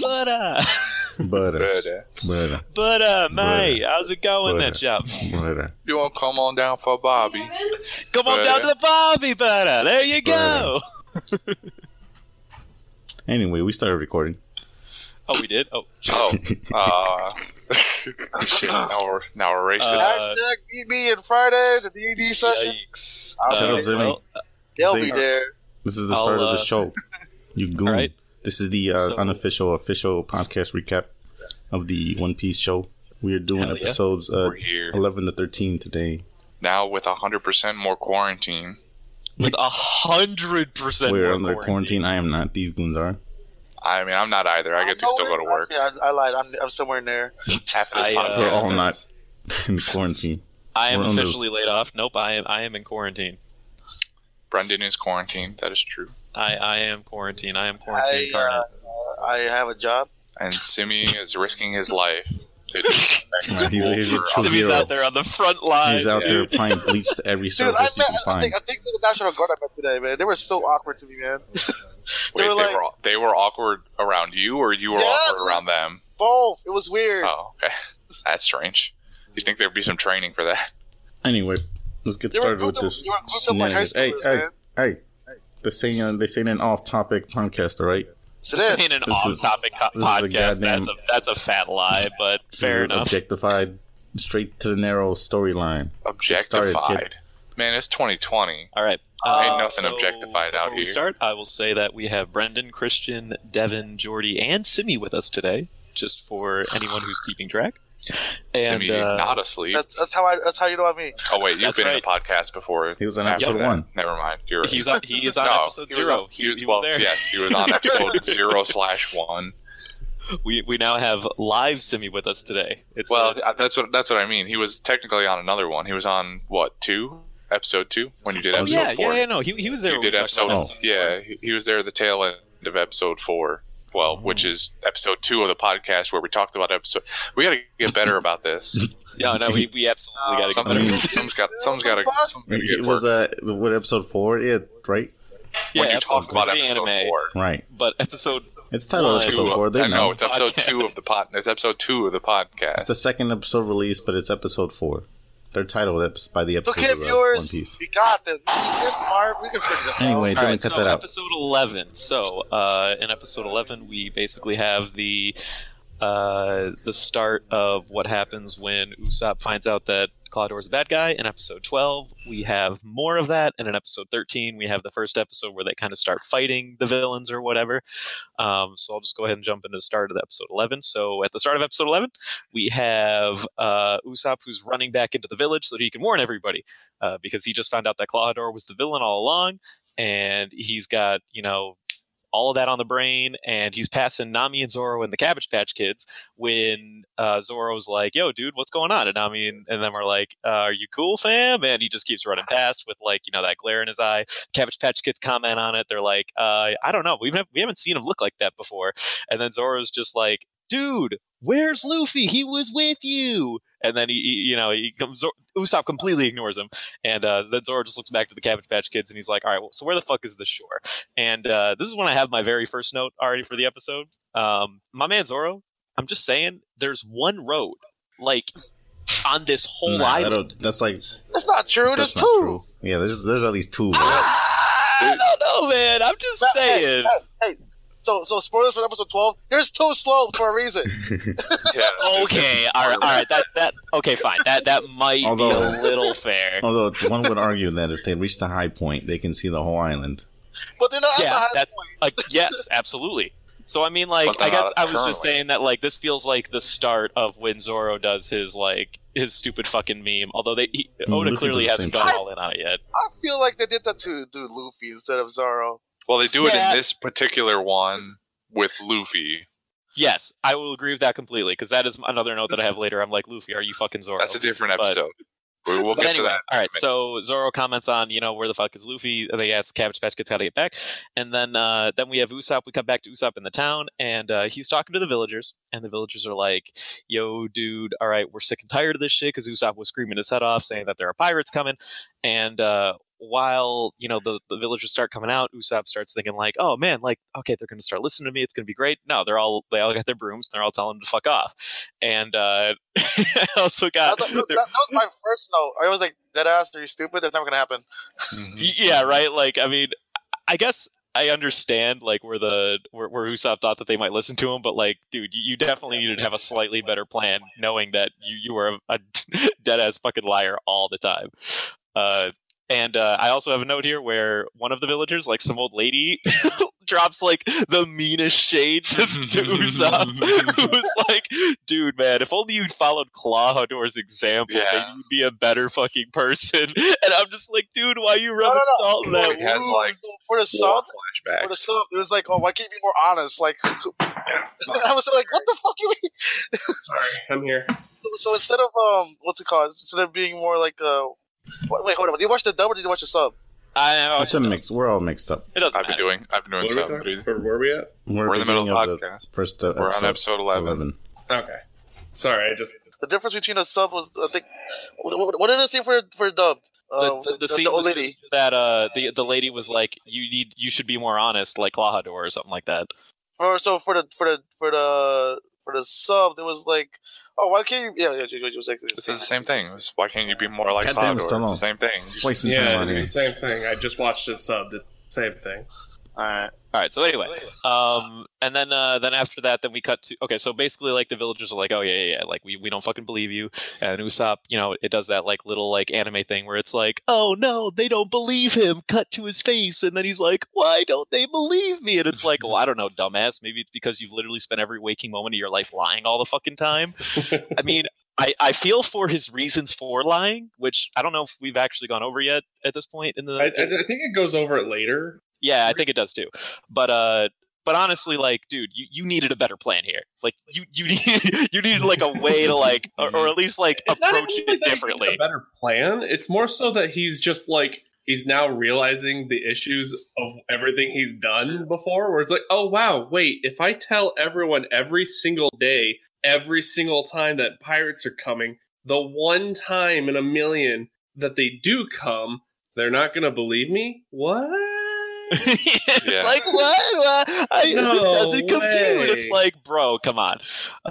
But uh, Butter, But, uh, butter, but uh, mate, how's it going there, Butter. chap? butter. you want to come on down for Bobby? Come on Butter. down to the Bobby butter. There you go. Anyway, we started recording. Oh, we did. Oh, Oh, uh, shit. Now we're now we're racist. Uh, Hashtag me in Friday, the D&D session. yikes. Shut Uh, up, Zimmy. well, They'll be there. This is the I'll, start of uh, the show. You goon. all right. This is the uh, So- unofficial, official podcast recap of the One Piece show. We are doing Hell yeah. episodes uh, here 11 to 13 today. now with hundred percent more quarantine. with a hundred percent. We're under quarantine. I am not. These goons are. I mean, I'm not either. I get to I'm still go to work. Yeah, I, I lied. I'm, I'm somewhere in there. Half of this I, uh, podcast We're all not in quarantine. I am We're under- officially laid off. Nope, I am. I am in quarantine. Brendan is quarantined. That is true. I, I am quarantine. I am quarantine. I, uh, uh, I have a job. And Simi is risking his life to Right, he's- he's a true Timmy's hero. out there on the front line. He's out yeah. there applying bleach to every Dude, I, surface met, he can I, find. think, I think the National Guard I met today, man. They were so awkward to me, man. Wait, they they were were, like- they were awkward around you, or you were Yeah, awkward around them? Both. It was weird. Oh, okay. That's strange. You think there'd be some training for that? Anyway, let's get They started with this. they were grouped up like. Hey, hey, hey. They say uh, they say an off-topic podcast, right? So this. in an This off-topic co- is a podcast. goddamn- that's a that's a fat lie, but fair enough. Objectified, straight to the narrow storyline. Objectified. started, Man, it's 2020. All right. Ain't Uh, nothing so objectified out before we here. start, I will say that we have Brendan, Christian, Devin, Jordy, and Simi with us today, just for anyone who's keeping track. And Simi, uh, not asleep. That's, that's how I. That's how you know I mean. Oh wait, you've That's been in right. a podcast before. He was on after episode that. one. Never mind. You're right. he's on, he is on no, episode he was zero. on- he was, he well, there. yes, he was on episode zero slash one. We we now have live Simi with us today. It's Well, uh, that's what that's what I mean. He was technically on another one. He was on what two? Episode two when you did Oh, episode yeah, four. yeah, yeah, no, he, he was there. You did talked episode. Oh. Yeah, he, he was there at the tail end of episode four. Well, Oh. which is episode two of the podcast where we talked about episode. We got to get better about this. Yeah, no, we, we absolutely got to get better. someone's got, someone's got to. It was uh, what episode four? Yeah, right, Yeah, when you episode talk about three episode anime, four. right. but episode It's titled One. episode four. They I know. know it's episode Podcast. two of the pod. It's episode two of the podcast. It's the second episode released, but it's episode four. They're titled eps- by the episode Okay, of uh, One viewers, Piece. we got this. You're smart. We can figure this Anyway, out. All Dylan, right, cut so that out. episode 11. So, uh, in episode 11, we basically have the uh, the start of what happens when Usopp finds out that Claudor's a bad guy. In episode 12, we have more of that, and in episode 13, we have the first episode where they kind of start fighting the villains or whatever. Um, so I'll just go ahead and jump into the start of episode 11. So at the start of episode 11, we have uh, Usopp who's running back into the village so that he can warn everybody uh, because he just found out that Claudor was the villain all along and he's got you know all of that on the brain and he's passing nami and zoro and the cabbage patch kids when uh, zoro's like yo dude what's going on? And nami and, and them are like uh, are you cool fam? And he just keeps running past with like you know that glare in his eye. Cabbage patch kids comment on it. They're like uh, i don't know. We've we haven't seen him look like that before. And then zoro's just like dude where's luffy he was with you and then he, he you know he comes Zor- usopp completely ignores him and uh, then Zoro just looks back to the Cabbage Patch Kids and he's like, "All right, well, so where the fuck is the shore?" And uh, this is when I have my very first note already for the episode. Um, my man Zoro, I'm just saying, there's one road, like on this whole Nah, island. that's like That's not true. that's There's not two. true. Yeah, there's there's at least two. roads. I don't know, man. I'm just Hey, hey, saying. hey, hey. So, so spoilers for episode twelve. There's two slow for a reason. Yeah. Okay, all right, all right. That that okay, fine. That that might Although- be a little fair. Although one would argue that if they reach the high point, they can see the whole island. But they're not at Yeah, the high that- point. like yes absolutely so i mean like i guess i was just saying that like this feels like the start of when zoro does his like his stupid fucking meme although they he, Mm, oda Luffy clearly hasn't same gone all in on it yet I feel like they did that to do Luffy instead of Zoro. Well, they do it Yeah. in this particular one with Luffy. yes i will agree with that completely because that is another note that i have later i'm like luffy are you fucking zoro That's a different But- episode. we, will get anyway, to that. all right. So Zoro comments on, you know, where the fuck is Luffy? They ask Cabbage Patch Kids how to get back, and then uh, then we have Usopp. We come back to Usopp in the town, and uh, he's talking to the villagers, and the villagers are like, "Yo, dude, all right, we're sick and tired of this shit." Because Usopp was screaming his head off, saying that there are pirates coming, and uh, while you know the, the villagers start coming out, Usopp starts thinking like, "Oh man, like okay, they're gonna start listening to me. It's gonna be great." No, they're all they all got their brooms. And they're all telling him to fuck off. And uh, I also got that- that- that was my first note. I was like, "Dead ass, are you stupid? That's never gonna happen." Mhm. Yeah, right. Like, I mean, I guess I understand like where the where, where Usopp thought that they might listen to him, but like, dude, you, you definitely needed to have a slightly better plan, knowing that you you were a, a dead ass fucking liar all the time. Uh, and uh, I also have a note here where one of the villagers, like some old lady, drops like the meanest shade to, to Usopp, who's like, "Dude, man, if only you followed Klahadore's example, Yeah. maybe you'd be a better fucking person." And I'm just like, "Dude, why you rubbing no, no. salt in that He has, like, for the salt War for the flashbacks. sub, it was like, "Oh, why can't you be more honest?" Like, I was like, "What the fuck you mean?" Sorry, I'm here. So instead of um, what's it called? Instead of being more like uh, what, wait, hold on. Did you watch the dub or did you watch the sub? I know It's a mix. We're all mixed up. It doesn't I've been matter. doing. I've been doing What are we Where, where are we at? We're, We're in the middle of the the podcast. first uh, We're episode, on episode 11. Okay. Sorry, I just The difference between the sub was, I think, what, what- what did it say for for dub? The, Uh, the, the, the, scene the old lady. that uh the the lady was like you need you should be more honest like Klahadore or something like that. Or so for the for the for the for the sub, it was like, oh, why can't you? Yeah, yeah, it was like This is the same thing. It's, Why can't you be more like God damn? It's the same thing. Wasting yeah, time on it's the same thing. I just watched it subbed. It's the same thing. All right. All right, so anyway, um, and then uh, then after that, then we cut to okay. So basically, like the villagers are like, oh yeah, yeah, yeah, like we, we don't fucking believe you. And Usopp, you know, it does that like little like anime thing where it's like, oh no, they don't believe him. Cut to his face, and then he's like, why don't they believe me? And it's like, well, I don't know, dumbass. Maybe it's because you've literally spent every waking moment of your life lying all the fucking time. I mean. I, I feel for his reasons for lying, which I don't know if we've actually gone over yet at this point in the. I, I, I think it goes over it later. Yeah, I think it does too. But uh but honestly, like, dude, you, you needed a better plan here. Like you you need you needed like a way to like or, or at least like It's approach it like differently. A better plan. It's more so that he's just like he's now realizing the issues of everything he's done before. Where it's like, oh wow, wait, if I tell everyone every single day, every single time that pirates are coming, the one time in a million that they do come, they're not gonna believe me. What? it's like what? What? I, No this doesn't compute. It's like, bro, come on.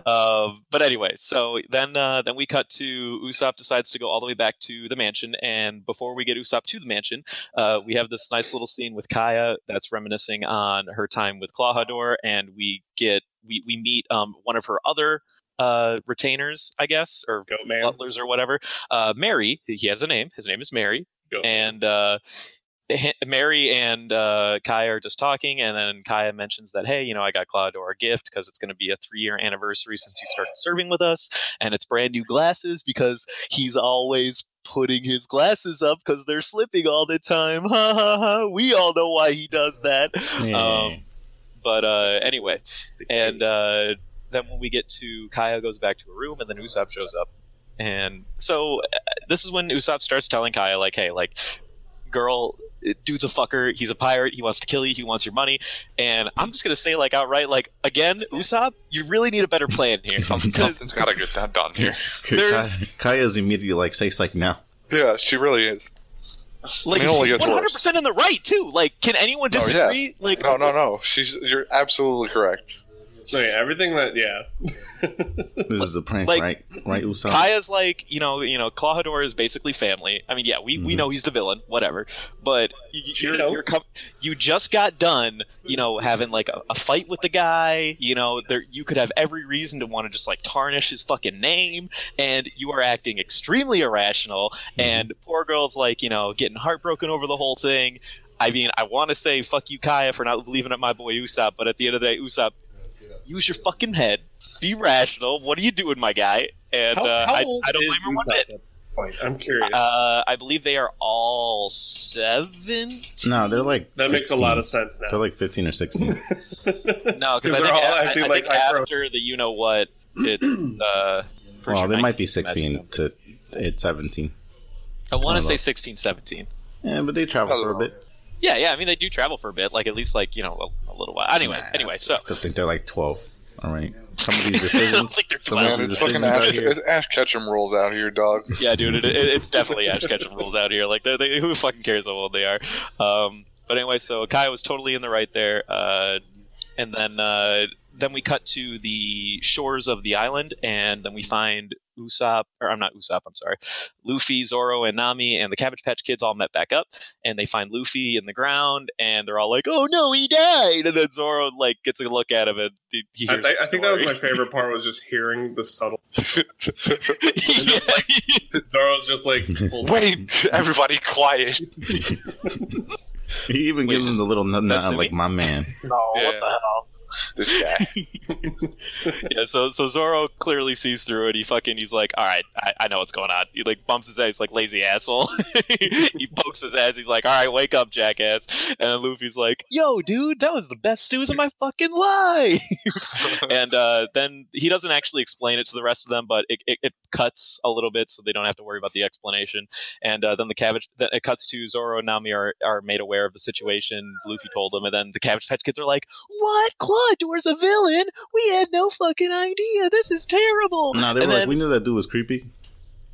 Um, but anyway, so then uh, then we cut to Usopp decides to go all the way back to the mansion, and before we get Usopp to the mansion, uh, we have this nice little scene with Kaya that's reminiscing on her time with Klahadore, and we get we we meet um, one of her other uh, retainers, I guess, or butlers or whatever. Uh, Merry, he has a name. His name is Merry Goat and uh, Merry and uh, Kaya are just talking, and then Kaya mentions that, hey, you know, I got Claudor a gift because it's going to be a three-year anniversary since he started serving with us, and it's brand new glasses because he's always putting his glasses up because they're slipping all the time. Ha ha ha! We all know why he does that. Yeah. Um, but uh, anyway, and uh, then when we get to Kaya goes back to her room, and then Usopp shows up, and so uh, this is when Usopp starts telling Kaya like, "Hey, like, girl, dude's a fucker. He's a pirate. He wants to kill you. He wants your money." And I'm just gonna say like outright, like again, Usopp, you really need a better plan here Something, because something's got to get that done here. there's- Kaya's immediately like, say like now. Yeah, she really is. like it only gets 100 worse. percent in the right too. Like, can anyone Oh, yeah. disagree? Like, No, no, no. She's. You're absolutely correct. No, everything that yeah. This is a prank, Like, right? Right, Usopp? Kaya's like, you know, you know, Klahadore is basically family. I mean, yeah, we, we Mhm. know he's the villain, whatever. But y- y- You you're, know. you're com- you just got done, you know, having like a, a fight with the guy. You know, there you could have every reason to want to just like tarnish his fucking name, and you are acting extremely irrational. And poor girl's like, you know, getting heartbroken over the whole thing. I mean, I want to say fuck you, Kaya, for not believing in my boy Usopp, but at the end of the day, Usopp, use your fucking head, be rational. What are you doing, my guy? And How, uh, how I, I don't is blame her one bit. point? I'm curious. Uh, I believe they are all seven. no, they're like. that makes a lot of sense now. They're like 15 or 16. No, because I 'Cause think, they're all I, acting I like think hyper- after the you know what, it's uh. well, sure they might be 16 to it's 17. I want to say those. 16, 17. Yeah, but they travel for a bit. Yeah, yeah. I mean, they do travel for a bit, like at least like you know a, a little while. Anyway, Nah, anyway. So I still think they're like 12. All right. Some of these decisions. think they're some of these it's fucking decisions out Ash, here. it's Ash Ketchum rules out here, dog. yeah, dude, it, it, it's definitely Ash Ketchum rules out here. Like, they, they, who fucking cares how old they are? Um, but anyway, so Kai was totally in the right there. Uh, and then uh, then we cut to the shores of the island, and then we find Usopp, or I'm not Usopp, I'm sorry, Luffy, Zoro, and Nami, and the Cabbage Patch Kids all met back up, and they find Luffy in the ground, and they're all like, "Oh no, he died!" And then Zoro like gets a look at him, and he he I, hears think- I think that was my favorite part was just hearing the subtle. Yeah. Zoro's just like, well, Wait, everybody quiet. He even gives him the little nut That's like my man. No, what the hell? This guy. yeah, so so Zoro clearly sees through it. He fucking he's like, all right, I, I know what's going on. He like bumps his head. He's like lazy asshole. he pokes his ass. He's like, all right, wake up, jackass. And then Luffy's like, yo, dude, that was the best stews of my fucking life. and uh, then he doesn't actually explain it to the rest of them, but it, it, it cuts a little bit so they don't have to worry about the explanation. And uh, then the cabbage, then it cuts to Zoro and Nami are, are made aware of the situation. Luffy told them, and then the Cabbage Patch Kids are like, "What? Clawdor's a villain? We had no fucking idea. This is terrible." No, they were And like, then- we knew that dude was creepy.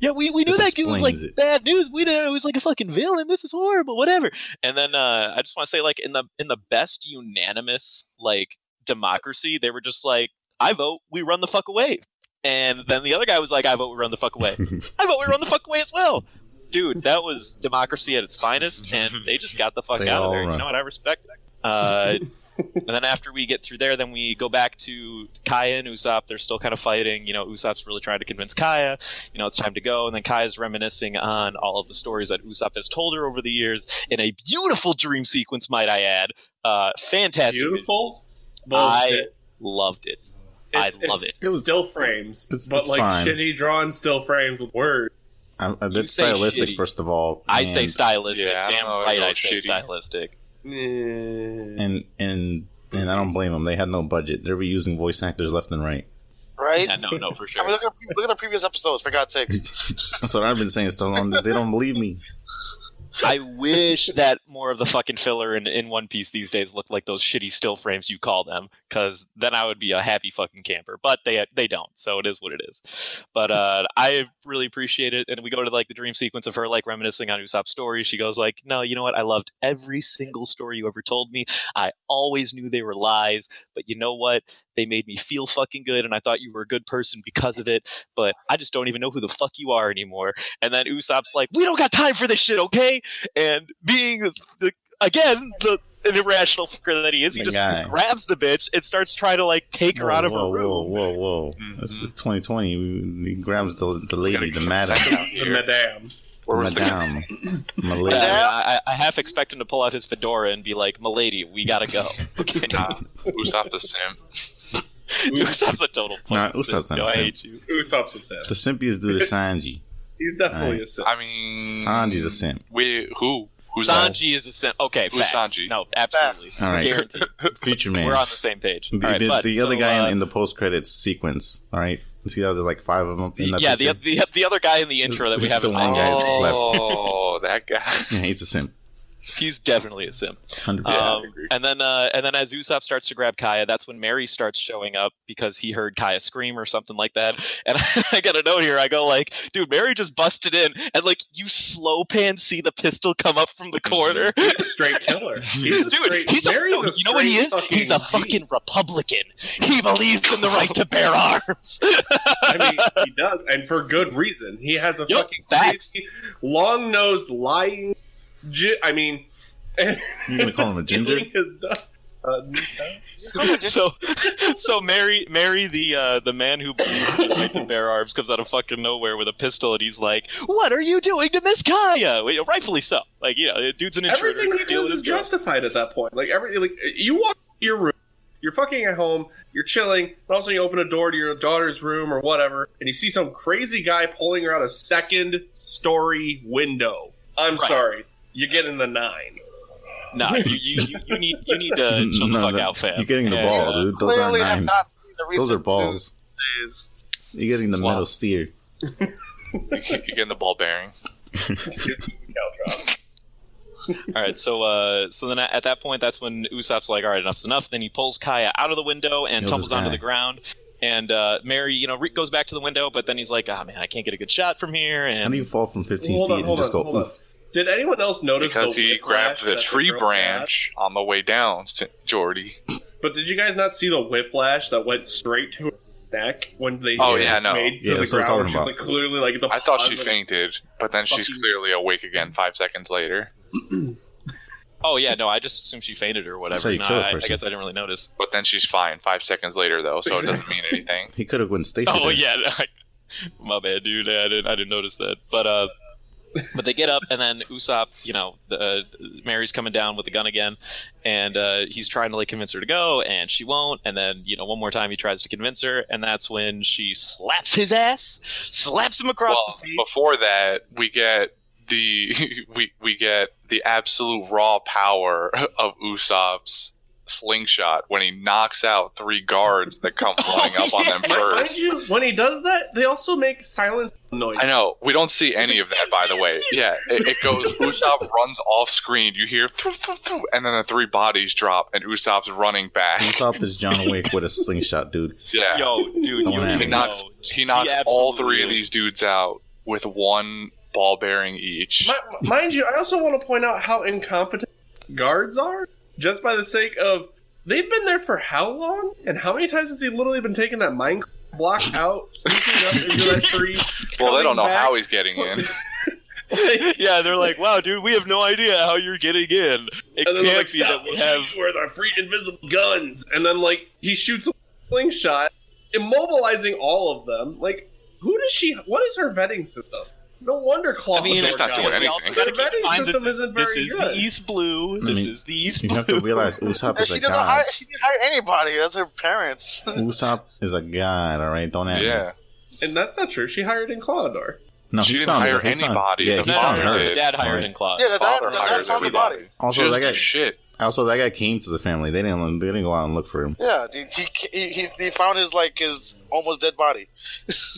yeah, we, we knew This that dude was like it. bad news. We didn't know he was like a fucking villain. This is horrible. Whatever. And then uh, I just want to say, like in the in the best unanimous like democracy, they were just like, "I vote. We run the fuck away." And then the other guy was like, "I vote. We run the fuck away." I vote. We run the fuck away as well. Dude, that was democracy at its finest, and they just got the fuck They out of there. You know what? I respect. it. Uh, and then after we get through there, then we go back to Kaya and Usopp. They're still kind of fighting. You know, Usopp's really trying to convince Kaya. You know, it's time to go. And then Kaya's reminiscing on all of the stories that Usopp has told her over the years in a beautiful dream sequence, might I add. Uh, fantastic. beautiful. I loved it. It's- I love it's it. It was- still frames, It's- but it's like fine. shitty drawn still frames with words. I, I, You that's stylistic, shitty. first of all. I say stylistic. Yeah, Damn know, I right, I say shitty. stylistic. And and and I don't blame them. They had no budget. They're reusing voice actors left and right. Right? Yeah, no, no, for sure. I mean, look at look at the previous episodes. For God's sakes, That's what I've been saying so long. They don't believe me. I wish that more of the fucking filler in, in One Piece these days looked like those shitty still frames you call them, because then I would be a happy fucking camper. But they they don't, so it is what it is. But uh, I really appreciate it, and we go to like the dream sequence of her like reminiscing on Usopp's story. She goes like, "No, you know what? I loved every single story you ever told me. I always knew they were lies, but you know what? They made me feel fucking good, and I thought you were a good person because of it. But I just don't even know who the fuck you are anymore." And then Usopp's like, "We don't got time for this shit, okay?" And being the again the an irrational fucker that he is, he The just guy. grabs the bitch and starts trying to like take her whoa, out of whoa, her room. Whoa, whoa, whoa! Mhm. This is 2020. We- He grabs the the lady, the Gotta madam, second The here. madame. Where was the madame, my Yeah. I, I, I half expect him to pull out his fedora and be like, "Milady, we gotta go." Okay. Nah, Usopp the simp. Usopp's a total. Nah, fucking Usopp's simp. not Yo, a I simp. hate you. Usopp's a simp. The simpiest dude is Sanji. He's definitely Alright. a simp. I mean, Sanji's a simp. We who? Who's that? Sanji is a simp. Okay, Who's facts. Sanji? No, absolutely. All right. Guaranteed. Future man. We're on the same page. the, All right, the, but, the other so, guy uh, in, in the post credits sequence. All right. You see how there's like five of them in that yeah, the, picture? the the other guy in the intro that we haven't the one mentioned, guy left. Oh, that guy. Yeah, he's a simp. He's definitely a simp. Hundred percent. Um, and then, uh, and then as Usopp starts to grab Kaya, that's when Merry starts showing up because he heard Kaya scream or something like that. And I got a note here. I go like, dude, Merry just busted in, and like you slow pan see the pistol come up from the corner. He's a straight killer. He's a Dude, straight. he's a, Merry's no, a you know what he is? He's a fucking Republican. He believes in the right to bear arms. I mean, he does, and for good reason. He has a Yup, fucking facts. crazy, long-nosed, lying. Gi- I mean, You're gonna call him a ginger? stealing his du- uh, so, so Merry, Merry, the uh, the man who believes in right to bear arms, comes out of fucking nowhere with a pistol, and he's like, "What are you doing to Miss Kaya?" Rightfully so. Like, you know, dude's an intruder. everything he does is justified at that point. Like everything, like you walk to your room, you're fucking at home, you're chilling, but also you open a door to your daughter's room or whatever, and you see some crazy guy pulling her out a second story window. I'm Right. sorry, you get in the nine. Nah, you, you, you, you need you need to chill the fuck that- out, fam. You're getting the Yeah, ball, yeah. dude. Those clearly aren't nines. the Those are balls. news days. You're getting the Swamp. metal sphere. You're getting the ball bearing. All right, so uh, so then at that point, that's when Usopp's like, "All right, enough's enough." Then he pulls Kaya out of the window and Yo, tumbles onto the ground. And uh, Merry, you know, Rick goes back to the window, but then he's like, "Ah, man, I can't get a good shot from here." And How And do you fall from 15 Hold feet on, and hold just go oof? Did anyone else notice because the he grabbed the that tree girl had? branch on the way down, to Jordy. But did you guys not see the whiplash that went straight to her neck when they Oh, yeah, no. made Yeah, to the that's what I'm ground? talking She's about. like clearly like the I thought she fainted, but then she's clearly awake again five seconds later. oh yeah, no, I just assumed she fainted or whatever. how you No, kill a I, I person. guess I didn't really notice. But then she's fine five seconds later, though, so it doesn't mean anything. He could have went stationary. Oh yeah, my bad, dude. I didn't, I didn't notice that. But uh, but they get up, and then Usopp, you know, the, uh, Merry's coming down with the gun again, and uh, he's trying to like convince her to go, and she won't. And then you know, one more time he tries to convince her, and that's when she slaps his ass, slaps him across Well, the face. before that, we get the we we get the absolute raw power of Usopp's slingshot when he knocks out three guards that come running up on them Mind- Mind first. you, when he does that, they also make silent noise. I know. We don't see any of that, by the way. Yeah, it, it goes. Usopp runs off screen. You hear, "Through, through, through," and then the three bodies drop, and Usopp's running back. Usopp is John Wick with a slingshot, dude. Yeah, Yo, dude, you Don't don't have even he knocks. He knocks He all three of these dudes out with one ball bearing each. Mi- mind you, I also want to point out how incompetent guards are, just by the sake of they've been there for how long, and how many times has he literally been taking that mine block out, sneaking up into that tree? well, they don't know back? how he's getting in. yeah, they're like, wow, dude, we have no idea how you're getting in. It And then they're can't like, be that "Stop! we have. shoot you with our free invisible guns." And then like he shoots a slingshot, immobilizing all of them. Like, who does she? What is her vetting system? No wonder Claw. I mean, She's not doing we also anything. The vetting keep in mind system this is- isn't very This is good. the East Blue. I This mean, is the East You Blue. You have to realize Usopp is she a doesn't god. hire. She didn't hire anybody. That's her parents. Usopp is a god. All right, don't act. Yeah, And that's not true. She hired in Claudor. No, She didn't hire her. He found- anybody. Yeah, The found father her. did. Dad hired Alright. in Claude. yeah, the dad, father the dad hires found the everybody. body. Also, She that guy. shit. Also, that guy came to the family. They didn't. They didn't go out and look for him. Yeah, he, he, he, he found his like his almost dead body.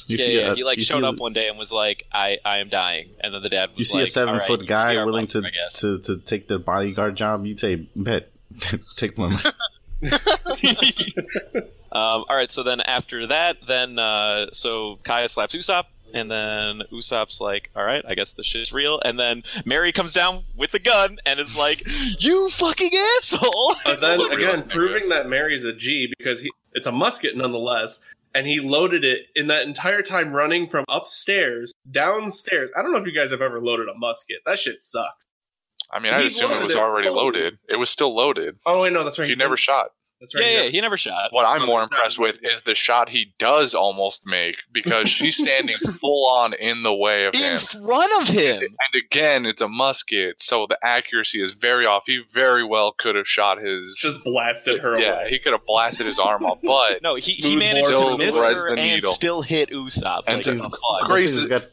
You yeah, see, yeah. a- he like you showed see, up one day and was like, "I, I am dying," and then the dad was You see like, a seven "All right, foot you guy are willing to, welcome, I guess." to to take the bodyguard job. You say, bet, take one. um, all right, so then after that, then uh, so Kaya slaps Usopp, and then Usopp's like, "All right, I guess this shit's real." And then Merry comes down with a gun and is like, "You fucking asshole!" But then again, proving that Merry's a G because he it's a musket nonetheless, and he loaded it in that entire time running from upstairs downstairs. I don't know if you guys have ever loaded a musket. That shit sucks. I mean, I assume it was already fully. loaded. It was still loaded. Oh wait, no, that's right. He never didn't. shot. That's right. yeah, he yeah, never- he never shot. What I'm Oh, more impressed with is the shot he does almost make because she's standing full on in the way of In him. In front of him. And again, it's a musket, so the accuracy is very off. He very well could have shot his. just blasted her yeah, away. he could have blasted his arm off, but No, he, he managed to still miss her the and needle. still hit Usopp. And like, since- a Grace thing's is- got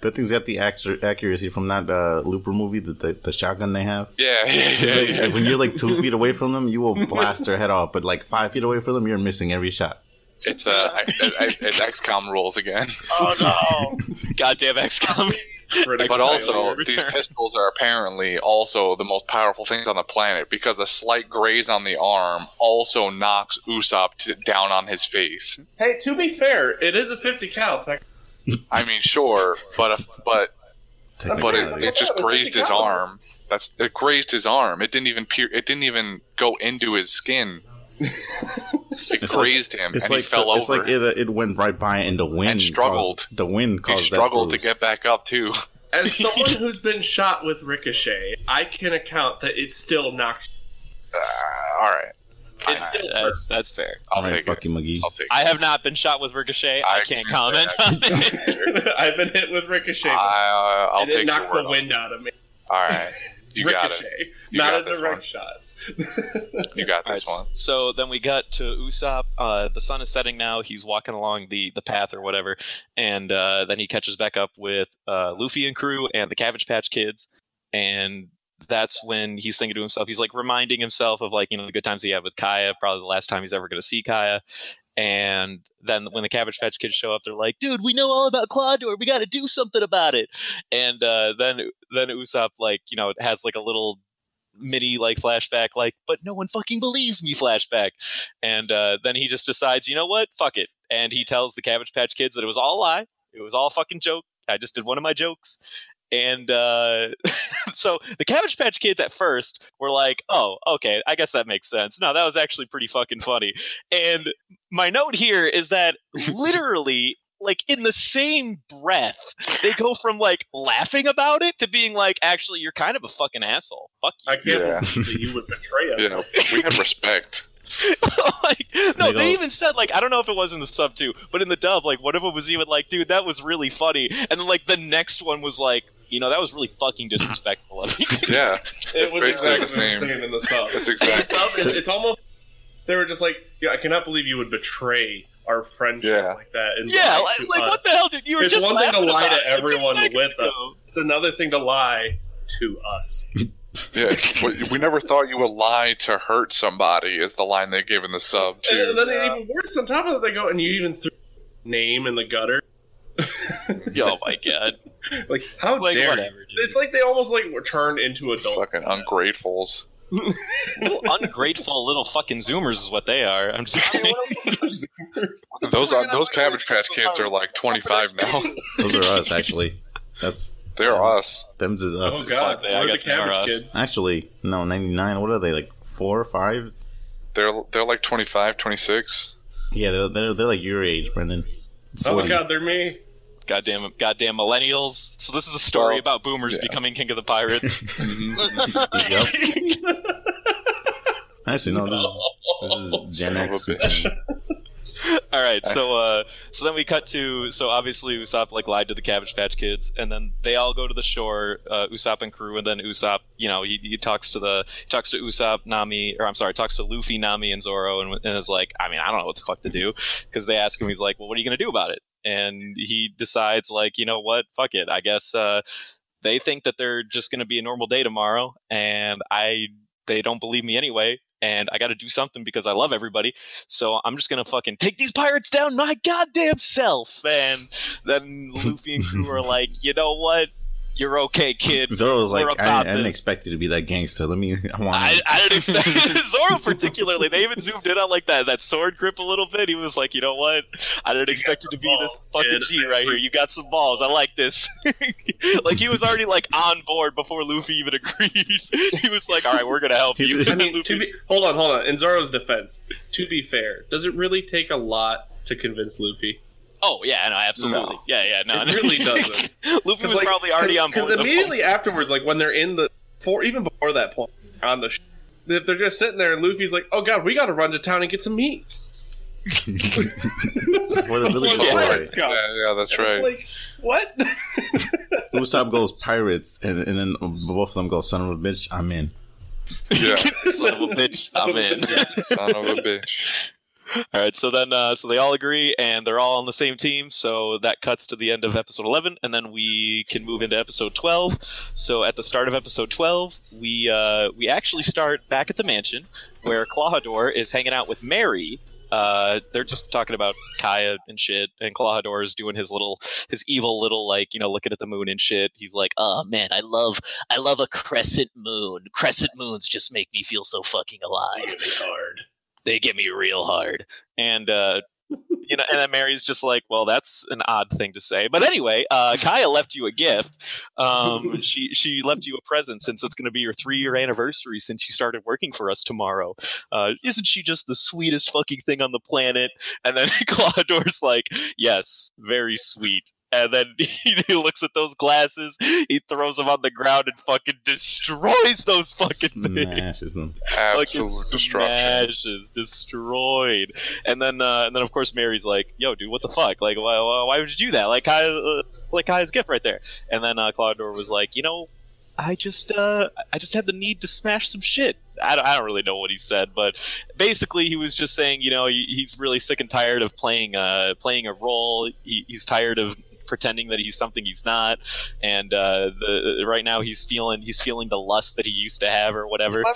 that thing's got the actu- accuracy from that uh, Looper movie, the, the the shotgun they have. yeah, yeah, yeah, like, yeah. When you're like two feet away from them, you will blast their head off. But like five feet away from them, you're missing every shot. It's uh, it's it's XCOM rules again. Oh no! goddamn XCOM. Critical But also, these pistols are apparently also the most powerful things on the planet because a slight graze on the arm also knocks Usopp to, down on his face. hey, to be fair, it is a 50 cal. Tech- I mean, sure, but but but it, it just grazed his arm. That's it grazed his arm. It didn't even peer. It didn't even go into his skin. It It's grazed him, It's and like he fell it's over. like it, it went right by and the wind struggled. caused- the wind caused he struggled that to get back up too. As someone who's been shot with ricochet, I can account that it still knocks. Uh, all right, Fine. It's still That's that's fair. I'll All right, take it. Bucky McGee. I'll take it. I have not been shot with ricochet. I, I can't can comment say on it. I've been hit with ricochet, I, uh, I'll and take it your knocked word the on wind out of me. All right, you got ricochet, it. You not got a this direct one. shot. You got this right, one. So then we got to Usopp. Uh, the sun is setting now. He's walking along the, the path or whatever, and uh, then he catches back up with uh, Luffy and crew and the Cabbage Patch Kids, and that's when he's thinking to himself. He's like reminding himself of like you know the good times he had with Kaya. Probably the last time he's ever going to see Kaya, And then when the Cabbage Patch Kids show up, they're like, "Dude, we know all about Clawdor. We got to do something about it." And uh, then then Usopp like you know has like a little mini like flashback, like, "But no one fucking believes me." Flashback, and uh, then he just decides, you know what, fuck it, and he tells the Cabbage Patch Kids that it was all a lie. It was all a fucking joke. I just did one of my jokes. And uh, so the Cabbage Patch Kids at first were like, oh, okay, I guess that makes sense. No, that was actually pretty fucking funny. And my note here is that literally, like, in the same breath, they go from like laughing about it to being like, actually, you're kind of a fucking asshole. Fuck you. I can't Yeah. believe that you would betray us. You know, we have respect. like, no, They they even said like I don't know if it was in the sub too, but in the dub, like one of them was even like, "Dude, that was really funny," and then like the next one was like, "You know, that was really fucking disrespectful." of you." Yeah, It It's was basically exactly the the same. same. in the sub. That's In the sub, it's, it's almost they were just like, yeah, I cannot believe you would betray our friendship Yeah. like that. And yeah, like, like what the hell, dude? You were It's just one thing to lie to it a few everyone with us. ago. It's another thing to lie to us. Yeah, we, we never thought you would lie to hurt somebody. Is the line they give in the sub And, too. then even worse, on top of that, they go and you even threw name in the gutter. Oh my god! Like how Like dare whatever. It's like they almost like were turned into adults. Fucking ungratefuls. Little ungrateful little fucking zoomers is what they are. I'm just. I mean, what- Those We're those Cabbage Patch kids are like 25 now. Those are us, actually. That's They're us. them's is us. Oh god, Fuck, they- I we're the guess are cabbage kids. Actually, no, ninety nine. What are they like? Four or five? They're they're like 25, 26. Yeah, they're they're, they're like your age, Brendan. Oh my god, they're me. Goddamn, goddamn millennials. So this is a story Well, about boomers yeah. becoming king of the pirates. Yep. Actually, no. This is, this is Gen Son of a X. bitch. All right, so uh, so then we cut to so obviously Usopp like lied to the Cabbage Patch Kids, and then they all go to the shore, uh, Usopp and crew, and then Usopp, you know, he, he talks to the he talks to Usopp, Nami, or I'm sorry, talks to Luffy, Nami, and Zoro, and, and is like, I mean, I don't know what the fuck to do, because they ask him, he's like, well, what are you gonna do about it? And he decides, like, you know what, fuck it, I guess uh, they think that they're just gonna be a normal day tomorrow, and I they don't believe me anyway. And I got to do something because I love everybody. So I'm just gonna fucking take these pirates down my goddamn self. And then Luffy and crew are like, you know what? You're okay, kid. Zoro was We're like, I, I didn't expect you to be that gangster. Let me. I want. I, I didn't expect Zoro particularly. They even zoomed in on like that that sword grip a little bit. He was like, you know what? I didn't expect you to some be this fucking kid. G right here. You got some balls. I like this. like he was already like on board before Luffy even agreed. he was like, all right, we're gonna help you. I mean, to be hold on, hold on. In Zoro's defense, to be fair, does it really take a lot to convince Luffy? Oh yeah, no, absolutely. No. Yeah, yeah, no, It really doesn't. Luffy was probably already on board. Because immediately afterwards, like when they're in the, for even before that point on the, sh- if they're just sitting there and Luffy's like, "Oh God, we got to run to town and get some meat." Before the village Before the destroyed. pirates come. Yeah, yeah, that's And right. like, what? Usopp goes pirates, and, and then both of them go son of a bitch. I'm in. Yeah, Son of a bitch, I'm in. son of a bitch. All right, so then, uh, so they all agree, and they're all on the same team. So that cuts to the end of episode eleven, and then we can move into episode twelve. So at the start of episode twelve, we uh, we actually start back at the mansion where Klahadore is hanging out with Merry. Uh, they're just talking about Kaya and shit, and Klahadore is doing his little, his evil little like, you know, looking at the moon and shit. He's like, "Oh man, I love, I love a crescent moon. Crescent moons just make me feel so fucking alive." hard. They get me real hard. And uh you know, and then Merry's just like, well, that's an odd thing to say. But anyway, uh, Kaya left you a gift. Um, she she left you a present since it's going to be your three year anniversary since you started working for us tomorrow. Uh, isn't she just the sweetest fucking thing on the planet? And then Claudor's like, yes, very sweet. And then he, he looks at those glasses, he throws them on the ground and fucking destroys those fucking things Smashes them. like Absolute it destruction. smashes, destroyed. And then, uh, and then of course Merry's like, "Yo, dude, what the fuck? Like, why, why, why would you do that? Like, Kai, uh, like Kai's gift right there." And then uh, Claudor was like, "You know, I just, uh, I just had the need to smash some shit." I don't, I don't really know what he said, but basically he was just saying, you know, he, he's really sick and tired of playing, uh, playing a role. He, he's tired of pretending that he's something he's not, and uh, the right now he's feeling he's feeling the lust that he used to have or whatever. If I,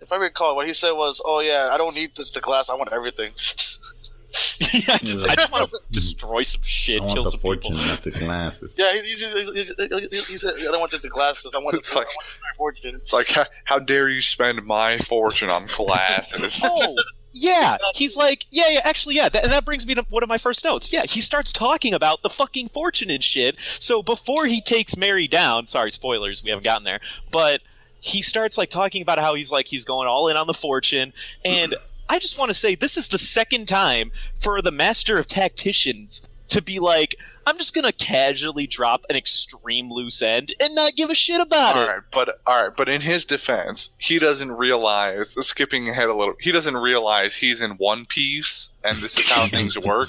if I recall, what he said was, "Oh yeah, I don't need this to class. I want everything." yeah, I just, I just want to destroy some shit, I want kill the some fortune, people. not the glasses. Yeah, he, he's, he's, he's, he's, he said, I don't want just the glasses. I want the, It's like- I want my fortune. It's like, how, how dare you spend my fortune on glasses? Oh, yeah. He's like, yeah, yeah, actually, yeah. That, and that brings me to one of my first notes. Yeah, he starts talking about the fucking fortune and shit. So before he takes Merry down, sorry, spoilers, we haven't gotten there, but he starts like talking about how he's like he's going all in on the fortune and I just want to say this is the second time for the master of tacticians to be like, I'm just gonna casually drop an extreme loose end and not give a shit about All it. right, but all right, but in his defense, he doesn't realize. Skipping ahead a little, he doesn't realize he's in One Piece, and this is how things work.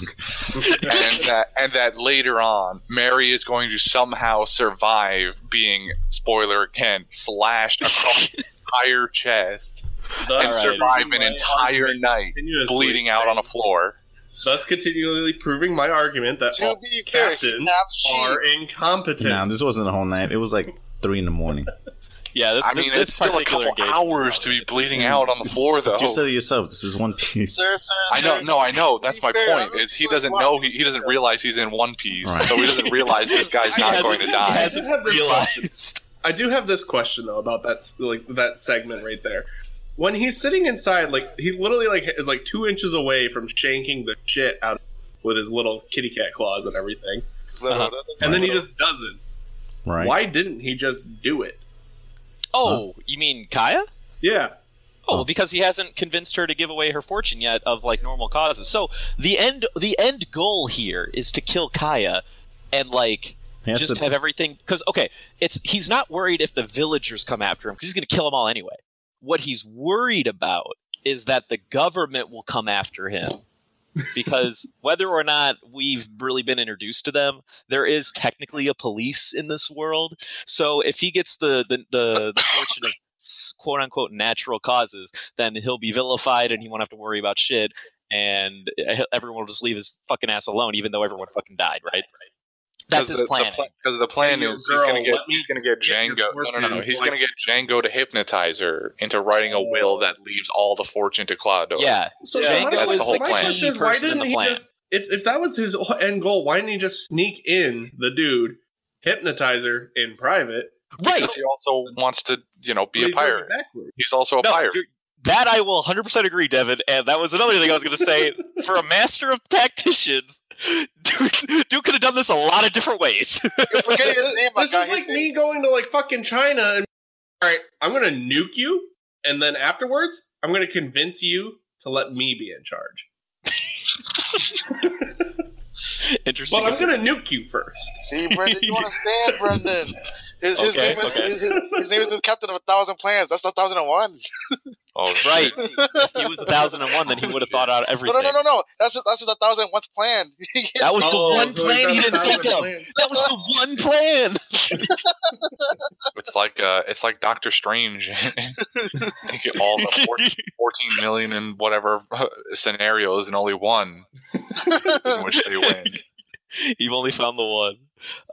and that, and that later on, Merry is going to somehow survive being, spoiler again, slashed across the entire chest and Thus, Alright. survive an entire night bleeding out on a floor. Thus, continually proving my argument that To all be fair, captains are incompetent. Now, this wasn't a whole night. It was like three in the morning. Yeah, this, I mean, this it's still a particular couple engagement- hours to be bleeding out on the mm. floor, though. You said it yourself. This is One Piece. Sir, sir, I know, no, I know. That's my fair, point. Is he doesn't know he, he doesn't realize he's in One Piece, Right. so he doesn't realize this guy's not hasn't- going to he die. hasn't I realized. I do have this question though about that like that segment right there. When he's sitting inside, like he literally like is like two inches away from shanking the shit out with his little kitty cat claws and everything, Uh-huh. and then he just doesn't. Right. Why didn't he just do it? Oh, you mean Kaya? Yeah, Oh, well, because he hasn't convinced her to give away her fortune yet of like normal causes. So the end the end goal here is to kill Kaya and like just to- have everything because okay, it's he's not worried if the villagers come after him because he's going to kill them all anyway. What he's worried about is that the government will come after him. because whether or not we've really been introduced to them, there is technically a police in this world. So if he gets the the, the, the fortune of quote unquote natural causes, then he'll be vilified and he won't have to worry about shit. And eh, everyone will just leave his fucking ass alone, even though everyone fucking died, right? That's his the, plan. Because the, plan Hey, is girl, he's gonna get let he's gonna get get Jango. No, no, no, no. He's like- gonna get Jango to hypnotize her into writing a will that leaves all the fortune to Claudio. yeah, So, Yeah, so my, that's the whole my plan. question is, why didn't he plan. just if if that was his end goal, why didn't he just sneak in the dude, hypnotize her in private, right. Because he also wants to, you know, be but a he's doing it pirate. backwards? He's also a No, pirate. that I will 100% agree, Devin. And that was another thing I was going to say. For a master of tacticians, Duke, Duke could have done this a lot of different ways. You're forgetting his name, This is like His me going to like fucking China and all right, I'm gonna nuke you, and then afterwards, I'm gonna convince you to let me be in charge. Interesting. But I'm gonna nuke you first. See, Brendan, you understand, Brendan. His, his, Okay, name is, okay. his, his name is the captain of a thousand plans. That's not thousand and one. Oh, Right. if he was a thousand and one, then he would have thought out everything. no, no, no, no. That's that's his a thousand and one plan. That was the one so plan he didn't a think of. plans. That was the one plan. It's like uh, it's like Doctor Strange. they get all the 14, 14 million in whatever uh, scenarios and only one in which they win. You've only found the one.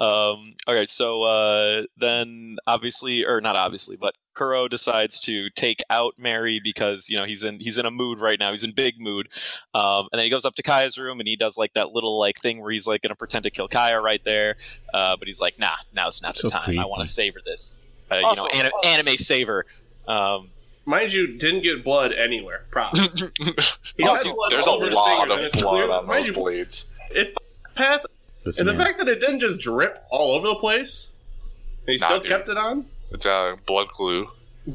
Um, all right, so uh, then obviously, or not obviously, but Kuro decides to take out Merry because you know he's in he's in a mood right now. He's in big mood, um, and then he goes up to Kaya's room and he does like that little like thing where he's like gonna pretend to kill Kaya right there, uh, but he's like, nah, now's not the So time. I want to savor this. Uh, you Also- know, anim- anime savor. Um, Mind you, didn't get blood anywhere. Props. He Also, blood There's a all over his lot of blood clear- on mind those you, blades. It path, This and the fact that it didn't just drip all over the place, he Nah, still dude. kept it on. It's a blood glue.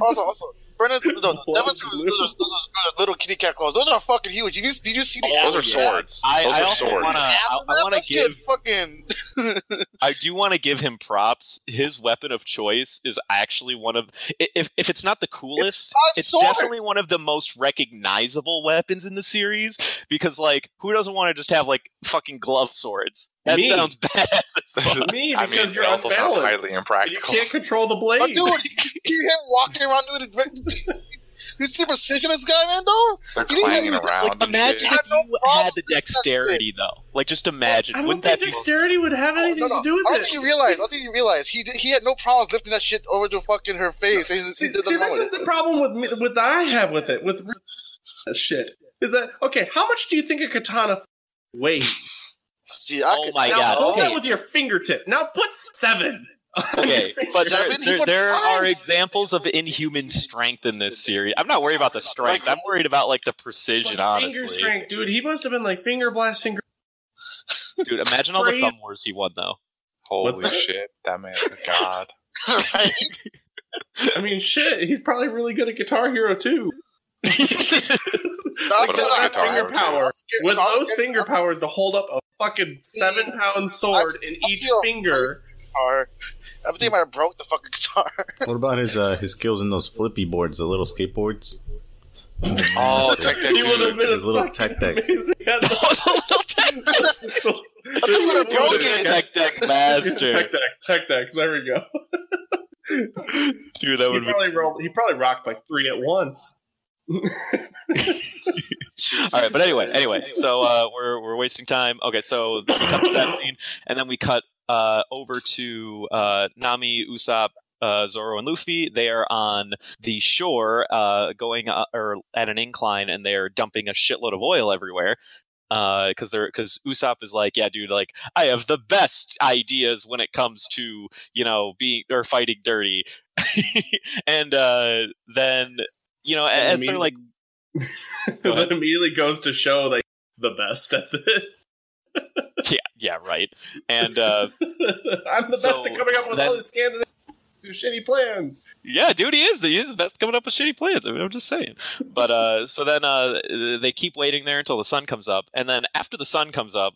also, also, Brendan, no, no, Blood Devin those, those, those, those little kitty cat claws. Those are fucking huge. Did you, did you see the? Oh, those are swords. I, Those I are swords. want to. I, I want to give. fucking. I do want to give him props. His weapon of choice is actually one of if if it's not the coolest, five it's definitely one of the most recognizable weapons in the series because like who doesn't want to just have like fucking glove swords? That Me. sounds badass as fuck. Me, I because mean, you're it also sounds unbalanced. highly and impractical. You can't control the blade. But dude, you see him walking around doing the. You see the precision this guy, man, though. They're clanging have- around. Like imagine if have no you had the dexterity though. Like just imagine. I don't Wouldn't think that be dexterity would have oh, anything No, no, to do with it. I don't it. think you realize. I don't think you realize. He did, he had no problems lifting that shit over to fucking her face. He, he See, did see, this is the problem with me, with that I have with it with that shit. is that okay? How much do you think a katana weighs? See, I Oh could, my now God, hold okay. that with your fingertip. Now put seven. On Okay, but there, Seven, he there, there are examples of inhuman strength in this series. I'm not worried about the strength. I'm worried about like the precision. Like, honestly, finger strength, dude. He must have been like finger blasting. dude. Imagine all the thumb wars he won though. Holy What's that? shit, that man's a god. right? I mean, shit. He's probably really good at Guitar Hero too. No, What I like- Guitar finger Hero, power. With those finger powers to hold up a fucking seven pound sword in I each feel- finger. Guitar. I'm thinking I might have broke the fucking guitar. What about his uh, his skills in those flippy boards, the little skateboards? Oh, Master. Tech Deck He would have been His little tech decks. amazing- the little tech, you would've broke it. tech deck master, Tech decks, tech decks. There we go. dude. That He would be probably rolled. He probably rocked like three at once. All right, but anyway, anyway, so uh, we're we're wasting time. Okay, so we cut to that scene, and then we cut uh, over to uh, Nami, Usopp, uh, Zoro, and Luffy. They are on the shore, uh, going uh, or at an incline, and they're dumping a shitload of oil everywhere. Because they're because Usopp is like, yeah, dude, like I have the best ideas when it comes to you know being or fighting dirty, and uh, then you know as they're like. That immediately goes to show like the best at this. Yeah, yeah, right. And uh, I'm the So, best at coming up with then- all these who shitty plans. yeah, dude, he is. He is the best coming up with shitty plans. I mean, I'm just saying. But uh, so then uh, they keep waiting there until the sun comes up, and then after the sun comes up,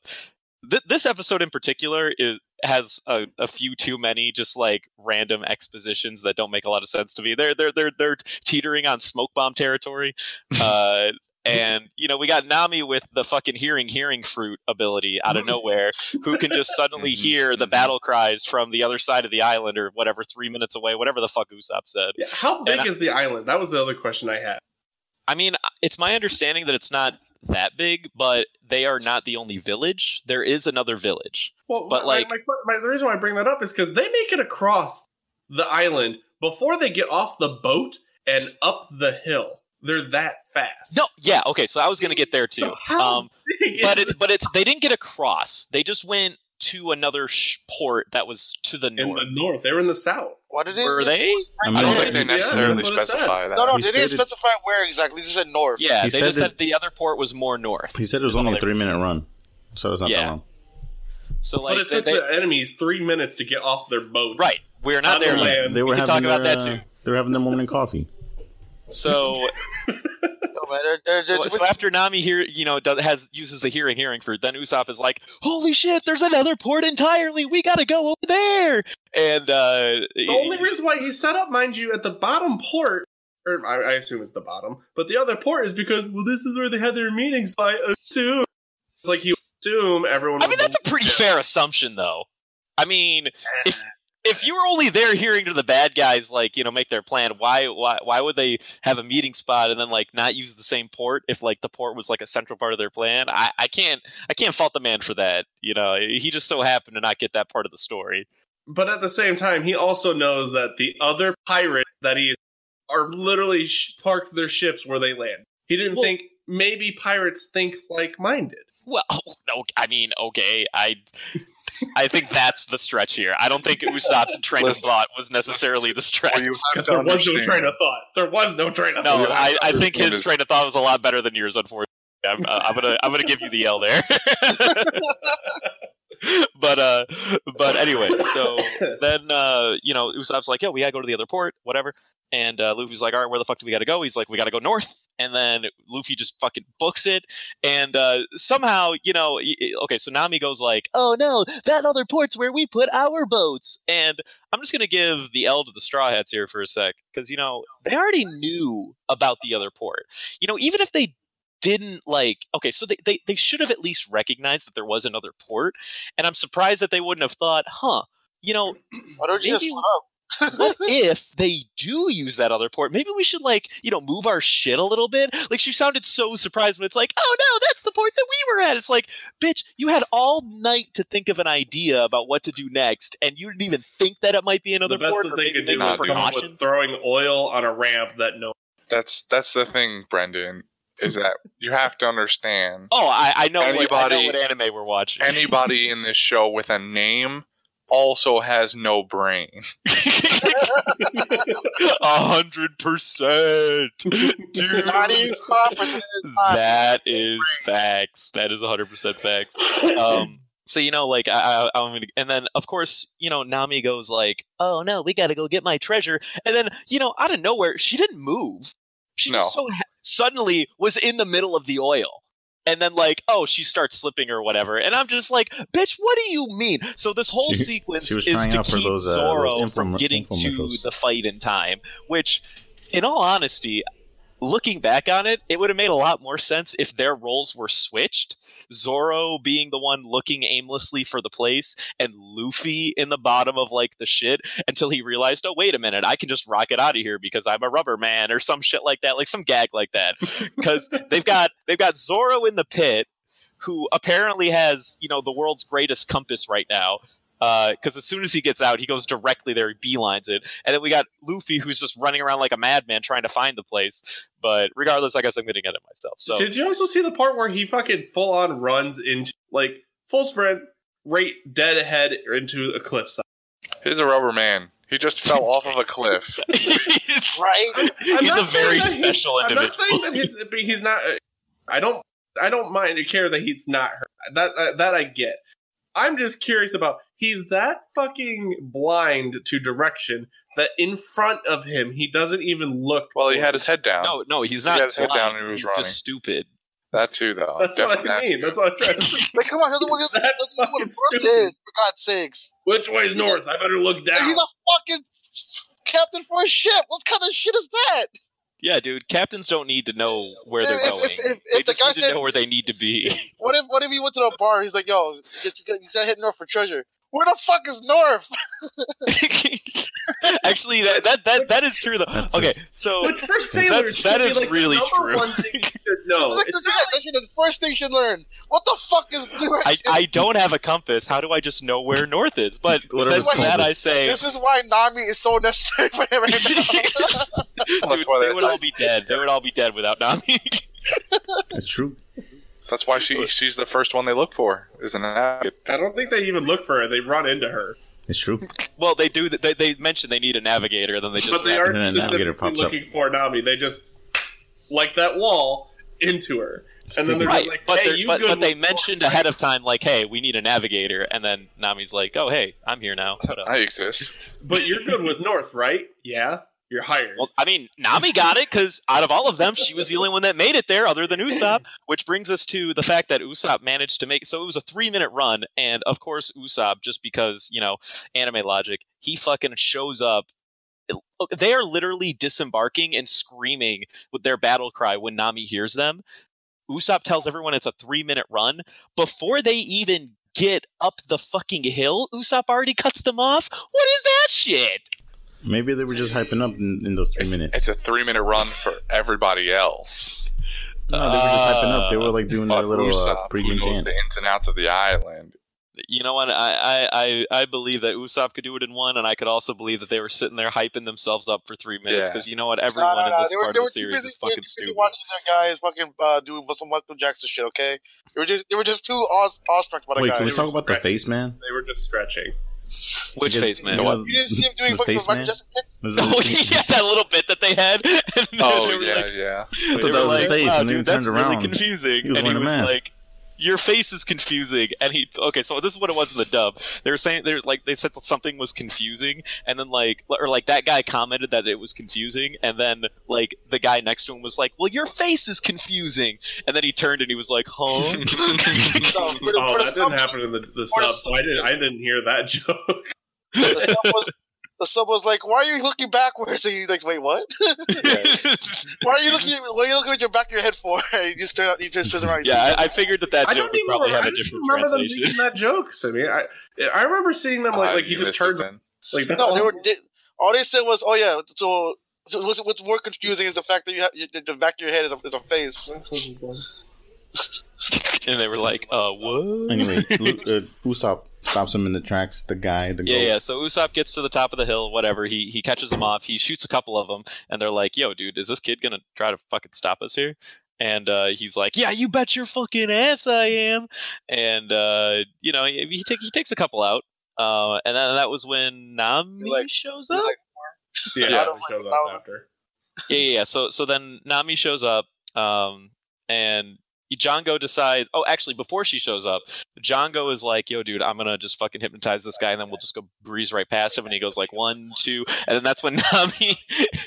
th- this episode in particular is has a, a few too many just like random expositions that don't make a lot of sense to me. They're they're they're they're teetering on smoke bomb territory. Uh, and you know we got Nami with the fucking hearing hearing fruit ability out of nowhere, who can just suddenly hear the mhm. battle cries from the other side of the island or whatever, three minutes away, whatever the fuck Usopp said. Yeah, how big And I- is the island? That was the other question I had. I mean, it's my understanding that it's not that big, but they are not the only village. There is another village. Well, But, my, like- my, my, the reason why I bring that up is because they make it across the island before they get off the boat and up the hill. They're that fast. No, yeah, okay. So I was gonna get there too. So how Um, big but is it's but it's they didn't get across. They just went to another sh- port that was to the in north. the north? They were in the south. What did they? Were they? I I don't think they necessarily that's what it said. specify that. No, no, He they didn't stated- specify where exactly. They just said north. Yeah, He they said just that- said the other port was more north. He said it was only a three minute run, so it's not Yeah. that long. So like but it they- took they- the enemies three minutes to get off their boats. right, we're not there. yet. land. They were We can having talk their, about that uh, too. they were having their morning coffee. So No, man, they're, they're, So, so after Nami here, you know, does, has uses the hearing hearing fruit, then Usopp is like, "Holy shit! There's another port entirely. We gotta go over there." And uh, The only reason why he set up, mind you, at the bottom port, or I, I assume it's the bottom, but the other port is because, well, this is where they had their meetings. So I assume it's like you assume everyone. I mean, would that's a pretty fair assumption, though. I mean, if if you were only there hearing to the bad guys, like you know, make their plan, why why why would they have a meeting spot and then like not use the same port if like the port was like a central part of their plan? I I can't I can't fault the man for that. You know, he just so happened to not get that part of the story. But at the same time, he also knows that the other pirates that he are literally sh- parked their ships where they land. He didn't Well- think maybe pirates think like minded. Well, no, I mean, okay, I, I think that's the stretch here. I don't think Usopp's train of thought was necessarily the stretch. Well, you have Because to there was no train of thought. There was no train of No, thought. I, I think his train of thought was a lot better than yours. Unfortunately, I'm, uh, I'm gonna I'm gonna give you the L there. but uh, but anyway, so then uh, you know, Usopp's like, yeah, we gotta go to the other port, whatever." And uh, Luffy's like, "All right, where the fuck do we gotta go?" He's like, "We gotta go north." And then Luffy just fucking books it, and uh, somehow, you know, okay, so Nami goes like, "Oh no, that other port's where we put our boats." And I'm just gonna give the L to the Straw Hats here for a sec, because you know they already knew about the other port. You know, even if they didn't like okay so they, they, they should have at least recognized that there was another port and i'm surprised that they wouldn't have thought huh you know Why don't you just split up? What if they do use that other port? Maybe we should like, you know, move our shit a little bit. Like she sounded so surprised when it's like, "Oh no, that's the port that we were at." It's like, "Bitch, you had all night to think of an idea about what to do next, and you didn't even think that it might be another the best port." that or they could do maybe Nah, is come with throwing oil on a ramp that no. That's that's the thing, Brendan. is that you have to understand Oh, I, I know. what, I know Anybody- what anime we're watching. anybody in this show with a name also has no brain. A hundred percent, dude. Ninety-five percent of the. That is facts. That is 100% facts. Um, so you know, like I, I, I'm gonna, and then of course, you know, Nami goes like, "Oh no, we got to go get my treasure," and then you know, out of nowhere, she didn't move. She just so ha- suddenly was in the middle of the oil. And then, like, oh, she starts slipping or whatever, and I'm just like, "Bitch, what do you mean?" So this whole She- sequence she was is trying to keep those, uh, Zoro those from getting to the fight in time. Which, in all honesty, looking back on it, it would have made a lot more sense if their roles were switched. Zoro being the one looking aimlessly for the place, and Luffy in the bottom of like the shit until he realized, oh wait a minute, I can just rock it out of here because I'm a rubber man or some shit like that, like some gag like that. Because they've got they've got Zoro in the pit, who apparently has you know the world's greatest compass right now. Uh, because as soon as he gets out, he goes directly there, he beelines it, and then we got Luffy who's just running around like a madman trying to find the place. But regardless, I guess I'm getting at it myself. So Did you also see the part where he fucking full on runs into like full sprint, right dead ahead into a cliffside? He's a rubber man. He just fell off of a cliff. Right? I'm He's not a very saying that he's- I'm not saying that he's, he's not. Uh, I don't. I don't mind or care that he's not hurt. That that, that I get. I'm just curious about. He's that fucking blind to direction that in front of him he doesn't even look. Well, he had his head down. no, no, he's He not. had his head down and he was he's running. just stupid. That too, though. That's what I Definitely mean. That's what I'm trying to. say. Like, come on, he's the one That's that's what fucking the stupid. first is, for God's sakes. Which way's north? I better look And down. he's a fucking captain for a ship. What kind of shit is that? Yeah, dude. Captains don't need to know where they're If- if- going. if- if they the just guy need to said- know where they need to be. What if what if he went to the bar? He's like, "Yo, it's, he's got hitting north for treasure." Where the fuck is north? Actually, that, that that that is true though. That's Okay, so Which for sailors, that should be like really the number true. one thing you should. That's, It's the, first thing you should learn. What the fuck is north? I, I don't have a compass. How do I just know where north is? But Whatever's that, closest. I say, this is why Nami is so necessary for him right now. dude, they they- would all be dead. They would all be dead without Nami. That's true. That's why she she's the first one they look for. Is an advocate. I don't think they even look for her. They run into her. It's true. well, they do. They, they mention they need a navigator, then they just. but they aren't And then navigator specifically pops up. looking for Nami. They just like that wall into her, and then they're Right, like, but, "Hey, they're- you but, good but they with- mentioned ahead of time, like, "Hey, we need a navigator," and then Nami's like, "Oh, hey, I'm here now." What up? I exist. But you're good with North, right? Yeah, you're hired. Well, I mean, Nami got it because out of all of them, she was the only one that made it there, other than Usopp. Which brings us to the fact that Usopp managed to make. So it was a three-minute run, and of course, Usopp, just because you know anime logic, he fucking shows up. They are literally disembarking and screaming with their battle cry when Nami hears them. Usopp tells everyone it's a three-minute run before they even get up the fucking hill. Usopp already cuts them off. What is that shit? Maybe they were just hyping up in, in those three It's, minutes. it's a three minute run for everybody else. no, they were just hyping up. They were like doing their little uh, Usopp, who pregame knows chant. the ins and outs of the island. you know what? I, I, I, I believe that Usopp could do it in one, and I could also believe that they were sitting there hyping themselves up for three minutes Yeah. because you know what? No, Everyone no, in this They part they of the series busy, is they were fucking too busy stupid. watching that guy is fucking uh, doing some Michael Jackson shit. Okay, they were just they were just too awe- awestruck by the Wait, guy. can we They talk were about the face man? they were just stretching. Which Because- face man? you know, You didn't see him doing the fucking face Michael man? Jackson kicks? Oh yeah, that little bit that they had. Oh they yeah, like, yeah. I they were that was like, face, "Wow, and then he dude, that's really confusing. He was and he was like, "Your face is confusing." And he, okay, so this is what it was in the dub. They were saying there's like they said that something was confusing, and then like or like that guy commented that it was confusing, and then like the guy next to him was like, "Well, your face is confusing," and then he turned and he was like, "Huh." No, for the- Oh, that didn't happen in the, the sub, so I didn't. I didn't hear that joke. The sub was, the sub was like, "Why are you looking backwards?" And he's like, "Wait, what? Why are you looking? What are you looking at your back of your head for?" And you just turn, out- you just turn around. yeah. I, I figured that that I joke don't would even probably remember, have I a don't different remember them making that joke. I mean, I I remember seeing them like Ah, like he just missed it turns like no, all. they were. They, all they said was, "Oh yeah." So, so what's, what's more confusing is the fact that you have you, the back of your head is a, is a face. and they were like, "Uh, what?" Anyway, Lu- uh, Usopp stops him in the tracks. The guy, the Yeah, goat. yeah. So Usopp gets to the top of the hill, whatever. He he catches them off. He shoots a couple of them, and they're like, "Yo, dude, is this kid gonna try to fucking stop us here?" and uh, he's like, "Yeah, you bet your fucking ass I am," and uh, you know he, he, take, he takes a couple out, uh, and then that was when Nami like- shows up. like, Yeah, I it shows up after. yeah, yeah, yeah. So so then Nami shows up, um, and Jango decides. Oh, actually, before she shows up, Jango is like, "Yo, dude, I'm gonna just fucking hypnotize this guy, and then we'll just go breeze right past him." And he goes like one, two, and then that's when Nami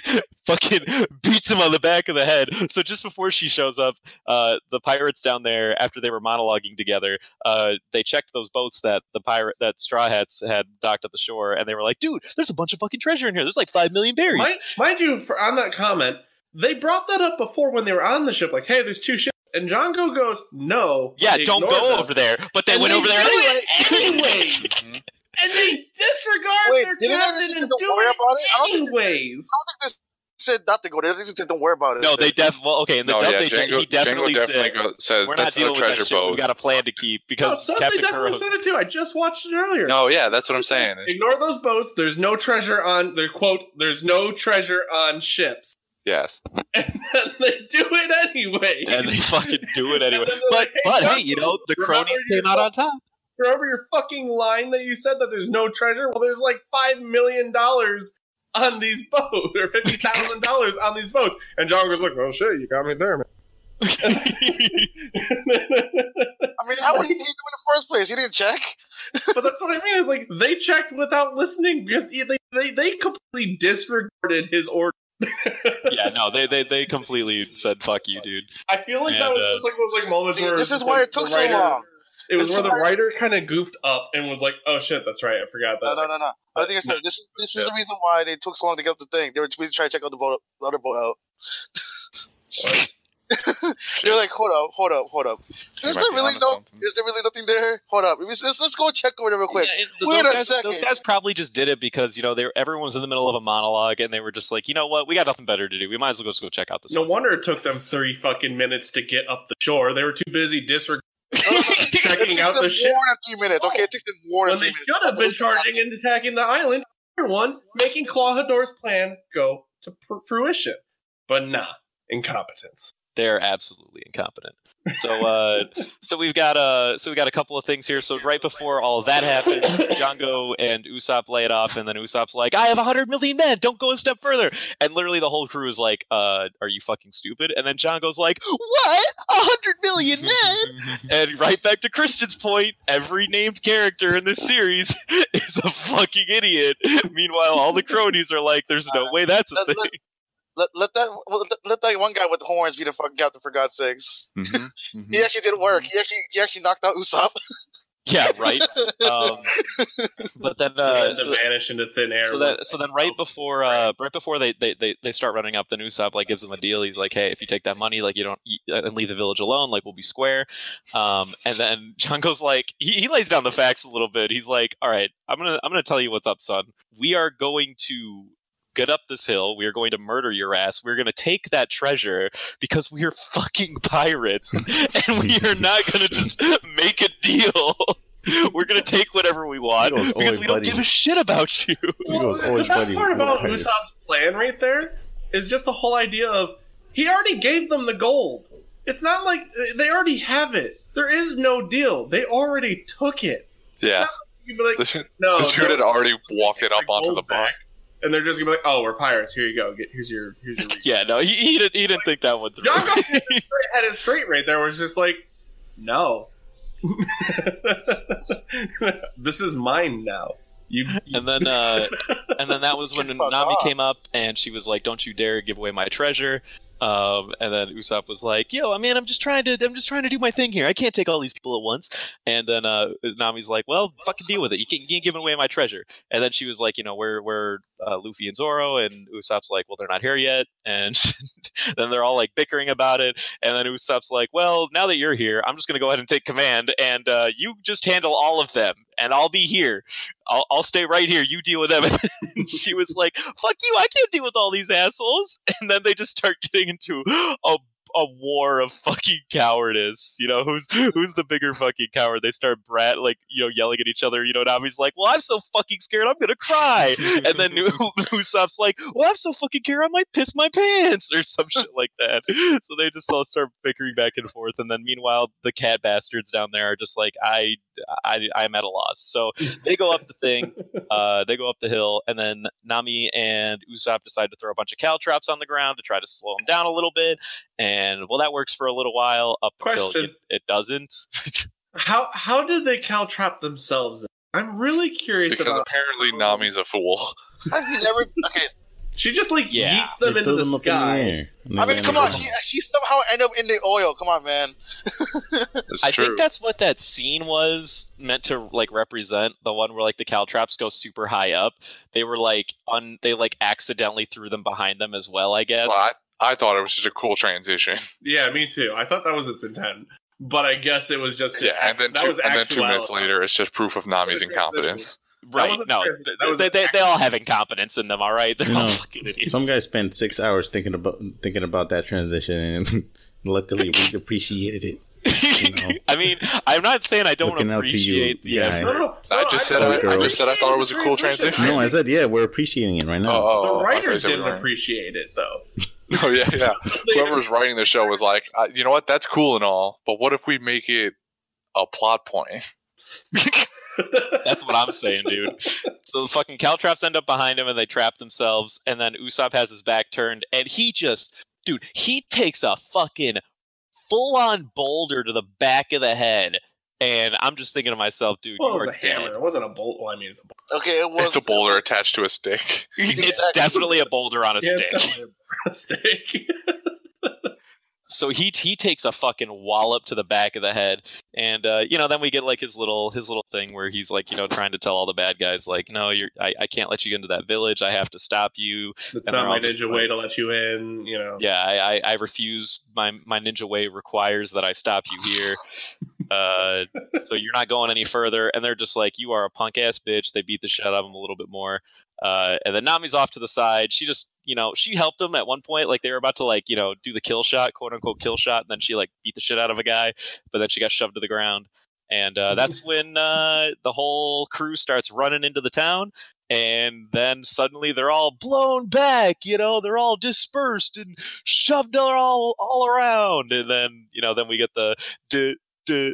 fucking beats him on the back of the head. So just before she shows up, uh, the pirates down there, after they were monologuing together, uh, they checked those boats that the pirate that Straw Hats had docked at the shore, and they were like, "Dude, there's a bunch of fucking treasure in here. There's like five million berries." Mind, mind you, for, on that comment, they brought that up before when they were on the ship. Like, hey, there's two ships, and Jango goes, "No, Yeah, don't go them. over there. But they And went they over there do anyway. it anyways. Mhm. and they disregard Wait, their captain and don't do worry it about it? I don't think they- anyways. I don't think they said not to go there. They just said don't worry about it. no, they def. Well, okay, in the No, dub, yeah, they Jango, he definitely, Jango definitely said, go, says "We're not that's not a with that treasure shit. boat. We got a plan to keep because some they Captain definitely Kuro's said it too. I just watched it earlier. No, yeah, that's what I'm saying. Ignore those boats. There's no treasure on. Their quote. There's no treasure on ships. Yes. And then they do it anyway. and they fucking do it anyway. And then they're But like, hey, but hey, you know the cronies came out on top. Remember your fucking line that you said that there's no treasure? Well, there's like five million dollars on these boats, or fifty thousand dollars on these boats. And John goes like, "Oh shit, you got me there, man." I mean, how would he do it in the first place? He didn't check. but that's what I mean. Is like they checked without listening because they they, they completely disregarded his order. Yeah, no, they, they they completely said fuck you, dude. I feel like that was uh, just like those like moments See, where this is why like, it took the so long. It was This where is the why- writer kind of goofed up and was like, "Oh shit, that's right, I forgot that." No, no, no, no. I think I said this. This is the reason why they took so long to get up the thing. They were too busy trying to check out the boat, the other boat out. They were like, "Hold up, hold up, hold up. Is there really onto no? something. Is there really nothing there? Hold up. Let's, let's, let's go check over there real quick. Yeah, and Wait a guys, second. Those guys probably just did it because you know they were, everyone was in the middle of a monologue and they were just like, you know what, we got nothing better to do. We might as well just go check out this. No one. wonder it took them three fucking minutes to get up the shore. They were too busy disregarding checking out the ship more than three minutes. Okay, it takes them more than when three they should have been charging and attacking the island. Other One making Klahadore's plan go to pr- fruition, but nah, incompetence. They're absolutely incompetent. So, uh, so we've got uh, so we got a couple of things here. So right before all of that happened, Jango and Usopp lay it off, and then Usopp's like, "I have a hundred million men. Don't go a step further." And literally the whole crew is like, "Uh, are you fucking stupid?" And then Jango's like, "What? A hundred million men?" and right back to Christian's point, every named character in this series is a fucking idiot. Meanwhile, all the cronies are like, "There's no way that's a thing." Let- Let, let that let, let that one guy with the horns be the fucking captain for God's sakes. Mhm, He mhm. actually did work. He actually he actually knocked out Usopp. Yeah, right. Um, but then, uh, Uh, to so, vanish into thin air. so that so then right before uh right before they, they, they, they start running up, then Usopp like gives them a deal. He's like, hey, if you take that money, like you don't you, and leave the village alone, like we'll be square. Um, and then John goes like he, he lays down the facts a little bit. He's like, all right, I'm gonna I'm gonna tell you what's up, son. We are going to get up this hill. We are going to murder your ass. We're going to take that treasure because we are fucking pirates, and we are not going to just make a deal. We're going to take whatever we want goes, because "Oi, we don't buddy." give a shit about you. He goes, the best buddy, part about pirates." Usopp's plan right there is just the whole idea of he already gave them the gold. It's not like they already have it. There is no deal. They already took it. Yeah. You'd be like, The, sh- no, the dude no, had already walked it up onto the boat. back. And they're just gonna be like, "Oh, we're pirates. Here you go. Get here's your here's your." Yeah, no, he, he didn't. He didn't think that one through. John Goff had it straight, had it straight right there. Was just like, no, this is mine now. You, you and then, uh, and then that was when Nami off. came up and she was like, "Don't you dare give away my treasure." Um, and then Usopp was like, "Yo, I mean, I'm just trying to, I'm just trying to do my thing here. I can't take all these people at once." And then uh, Nami's like, "Well, fucking deal with it. You can't, you ain't giving away my treasure." And then she was like, "You know, where, where uh, Luffy and Zoro?" And Usopp's like, "Well, they're not here yet." And then they're all like bickering about it. And then Usopp's like, "Well, now that you're here, I'm just gonna go ahead and take command, and uh, you just handle all of them, and I'll be here. I'll, I'll stay right here. You deal with them." she was like, "Fuck you! I can't deal with all these assholes." And then they just start getting into a a war of fucking cowardice. You know, who's who's the bigger fucking coward? They start brat like you know yelling at each other. You know, Nami's like, "Well, I'm so fucking scared, I'm gonna cry," and then Usopp's like, "Well, I'm so fucking scared, I might piss my pants," or some shit like that. So they just all start bickering back and forth, and then meanwhile, the cat bastards down there are just like, "I, I, I'm at a loss." So they go up the thing, uh, they go up the hill, and then Nami and Usopp decide to throw a bunch of caltrops on the ground to try to slow them down a little bit. And well, that works for a little while up until it, it doesn't. How how did they caltrap themselves? I'm really curious Because about. apparently oh. Nami's a fool. Have never? Okay, She just like Yeah. yeets them They into the them up in sky. air. I mean, come on. on She, she somehow ended up in the oil. Come on, man. It's I true. think that's what that scene was meant to like represent. The one where like the caltrops go super high up. They were like on. They like accidentally threw them behind them as well. I guess. Well, I, I thought it was just a cool transition. Yeah, me too. I thought that was its intent, but I guess it was just Yeah, and then that two, was and then two minutes later, it's just proof of Nami's incompetence. right? No, trans- th- that was they, they, they all have incompetence in them. All right, they're You all know, fucking idiots. Some guys spent six hours thinking about thinking about that transition, and luckily we appreciated it. know. I mean, I'm not saying I don't Looking out to you, appreciate the guy. No, no, no, I no, just said I- I just said I thought it was a cool transition. No, I said yeah, we're appreciating it right now. Oh, oh, The oh, I writers didn't appreciate it though. Oh yeah, yeah. Whoever was writing the show was like, you know what? That's cool and all, but what if we make it a plot point? That's what I'm saying, dude. So the fucking caltrops end up behind him and they trap themselves, and then Usopp has his back turned, and he just, dude, he takes a fucking full on boulder to the back of the head. And I'm just thinking to myself, dude, Well, it was a hammer. Dead. It wasn't a bolt. Well, I mean, it's a bolt. Okay, it was. It's a boulder attached to a stick. It's definitely a boulder on a Yeah, stick. a mistake. so he he takes a fucking wallop to the back of the head and uh, you know then we get like his little his little thing where he's like you know trying to tell all the bad guys like no you're I, I can't let you into that village i have to stop you It's And not my ninja like- way to let you in. You know. yeah I, I i refuse my my ninja way requires that i stop you here uh so you're not going any further and they're just like you are a punk ass bitch. They beat the shit out of him a little bit more. Uh and then nami's off to the side. She just you know she helped him at one point. Like they were about to like you know do the kill shot quote unquote kill shot and then she like beat the shit out of a guy but then she got shoved to the ground. And uh, that's when uh, the whole crew starts running into the town and then suddenly they're all blown back you know? They're all dispersed and shoved all all around. And then you know then we get the duh,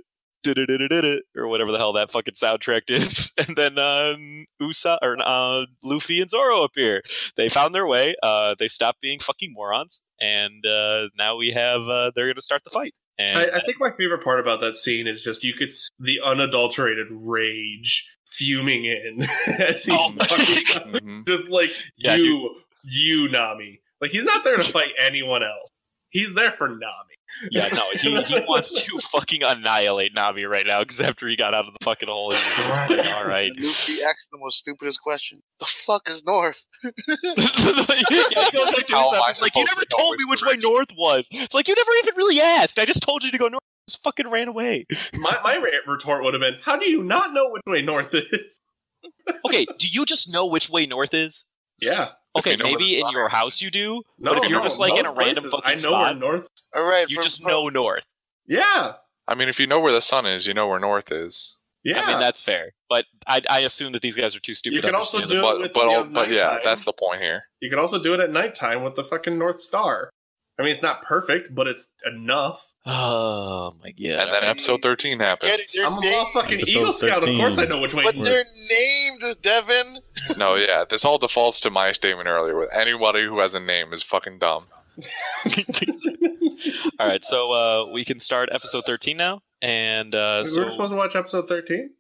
or whatever the hell that fucking soundtrack is. And then um, uh, Usa or uh, Luffy and Zoro appear. They found their way. Uh, they stopped being fucking morons, and uh, now we have. Uh, they're going to start the fight. And, I, I, think my favorite part about that scene is just you could see the unadulterated rage fuming in as he's oh mm-hmm. just like yeah, you, dude. you Nami. Like he's not there to fight anyone else. He's there for Nami. Yeah, no, he, he wants to fucking annihilate Nami right now because after he got out of the fucking hole, he was just like, all right. Luffy asked the most stupidest question. The fuck is north? yeah, he goes back to How am I like, you never to told me which way direction?" north was. It's like, you never even really asked. I just told you to go north. Just fucking ran away. My my retort would have been, "How do you not know which way north is?" Okay, do you just know which way north is? Yeah, Okay, you know maybe in your house you do, no, but if you're no, just like in a random places, fucking I know spot, where north. All right, you from- just from- know north. Yeah, I mean, if you know where the sun is, you know where north is. yeah. I mean, that's fair. But I, I assume that these guys are too stupid You to can also do it But with but the, all, but yeah, that's the point here. you can also do it at nighttime with the fucking North Star. I mean, it's not perfect, but it's enough. Oh my god. And then episode thirteen happens. Get it, they're I'm a named, motherfucking Episode Eagle Scout. Of course, I know which way. but north they're named Devin. No, yeah, this all defaults to my statement earlier. With anybody who has a name is fucking dumb. All right, so uh, we can start episode 13 now. And uh, we so were supposed to watch episode 13?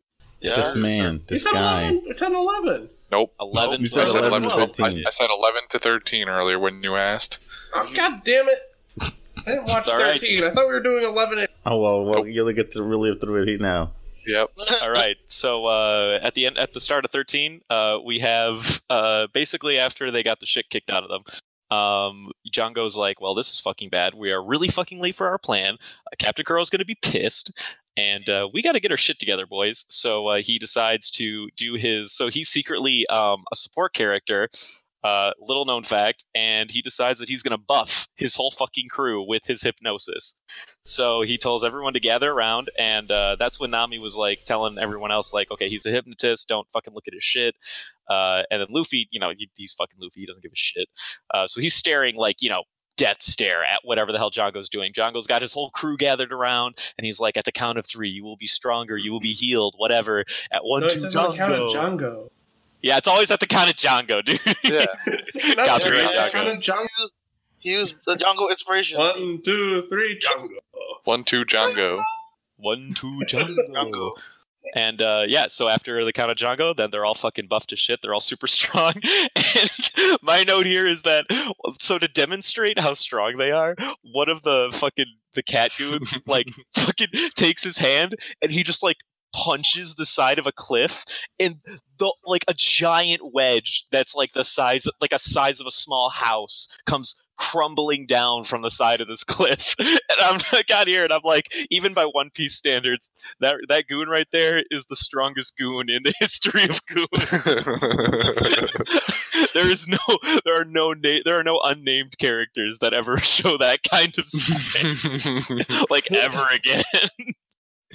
yeah, this man, this you said guy. 11. It's at 11. Nope. 11. You I said said 11 11 to to, I, 13. I said 11 to 13 earlier when you asked. Oh, God damn it. I didn't watch It's all right. 13. I thought we were doing 11. and- Oh well, well, you'll get to relive through it now. Yep. All right. So uh, at the end, at the start of 13, uh, we have uh, basically after they got the shit kicked out of them. Um, John goes like, "Well, this is fucking bad. We are really fucking late for our plan. Uh, Captain Kuro's going to be pissed, and uh, we got to get our shit together, boys." So uh, he decides to do his. So he's secretly um, a support character Uh, little known fact, and he decides that he's going to buff his whole fucking crew with his hypnosis. So he tells everyone to gather around, and uh, that's when Nami was like telling everyone else, like, okay, he's a hypnotist, don't fucking look at his shit. Uh, and then Luffy, you know, he, he's fucking Luffy, he doesn't give a shit. Uh, so he's staring like, you know, death stare at whatever the hell Jango's doing. Jango's got his whole crew gathered around, and he's like, at the count of three, you will be stronger, you will be healed, whatever. At one, No, two, it says count of Jango. Jango. Yeah, it's always at the count of Jango, dude. Yeah. Copyright Yeah, Jango. Count of Jango. He was the Django inspiration. One, two, three, Jango. One two Jango. One, two, Jango. Jango. And uh, yeah, so after the count of Jango, then they're all fucking buffed to shit. They're all super strong. And my note here is that so to demonstrate how strong they are, one of the fucking the cat goons like fucking takes his hand and he just like punches the side of a cliff and the like a giant wedge that's like the size like a size of a small house comes crumbling down from the side of this cliff. And i'm I got here and i'm like even by one piece standards that that goon right there is the strongest goon in the history of goon there is no there are no na- there are no unnamed characters that ever show that kind of like ever again.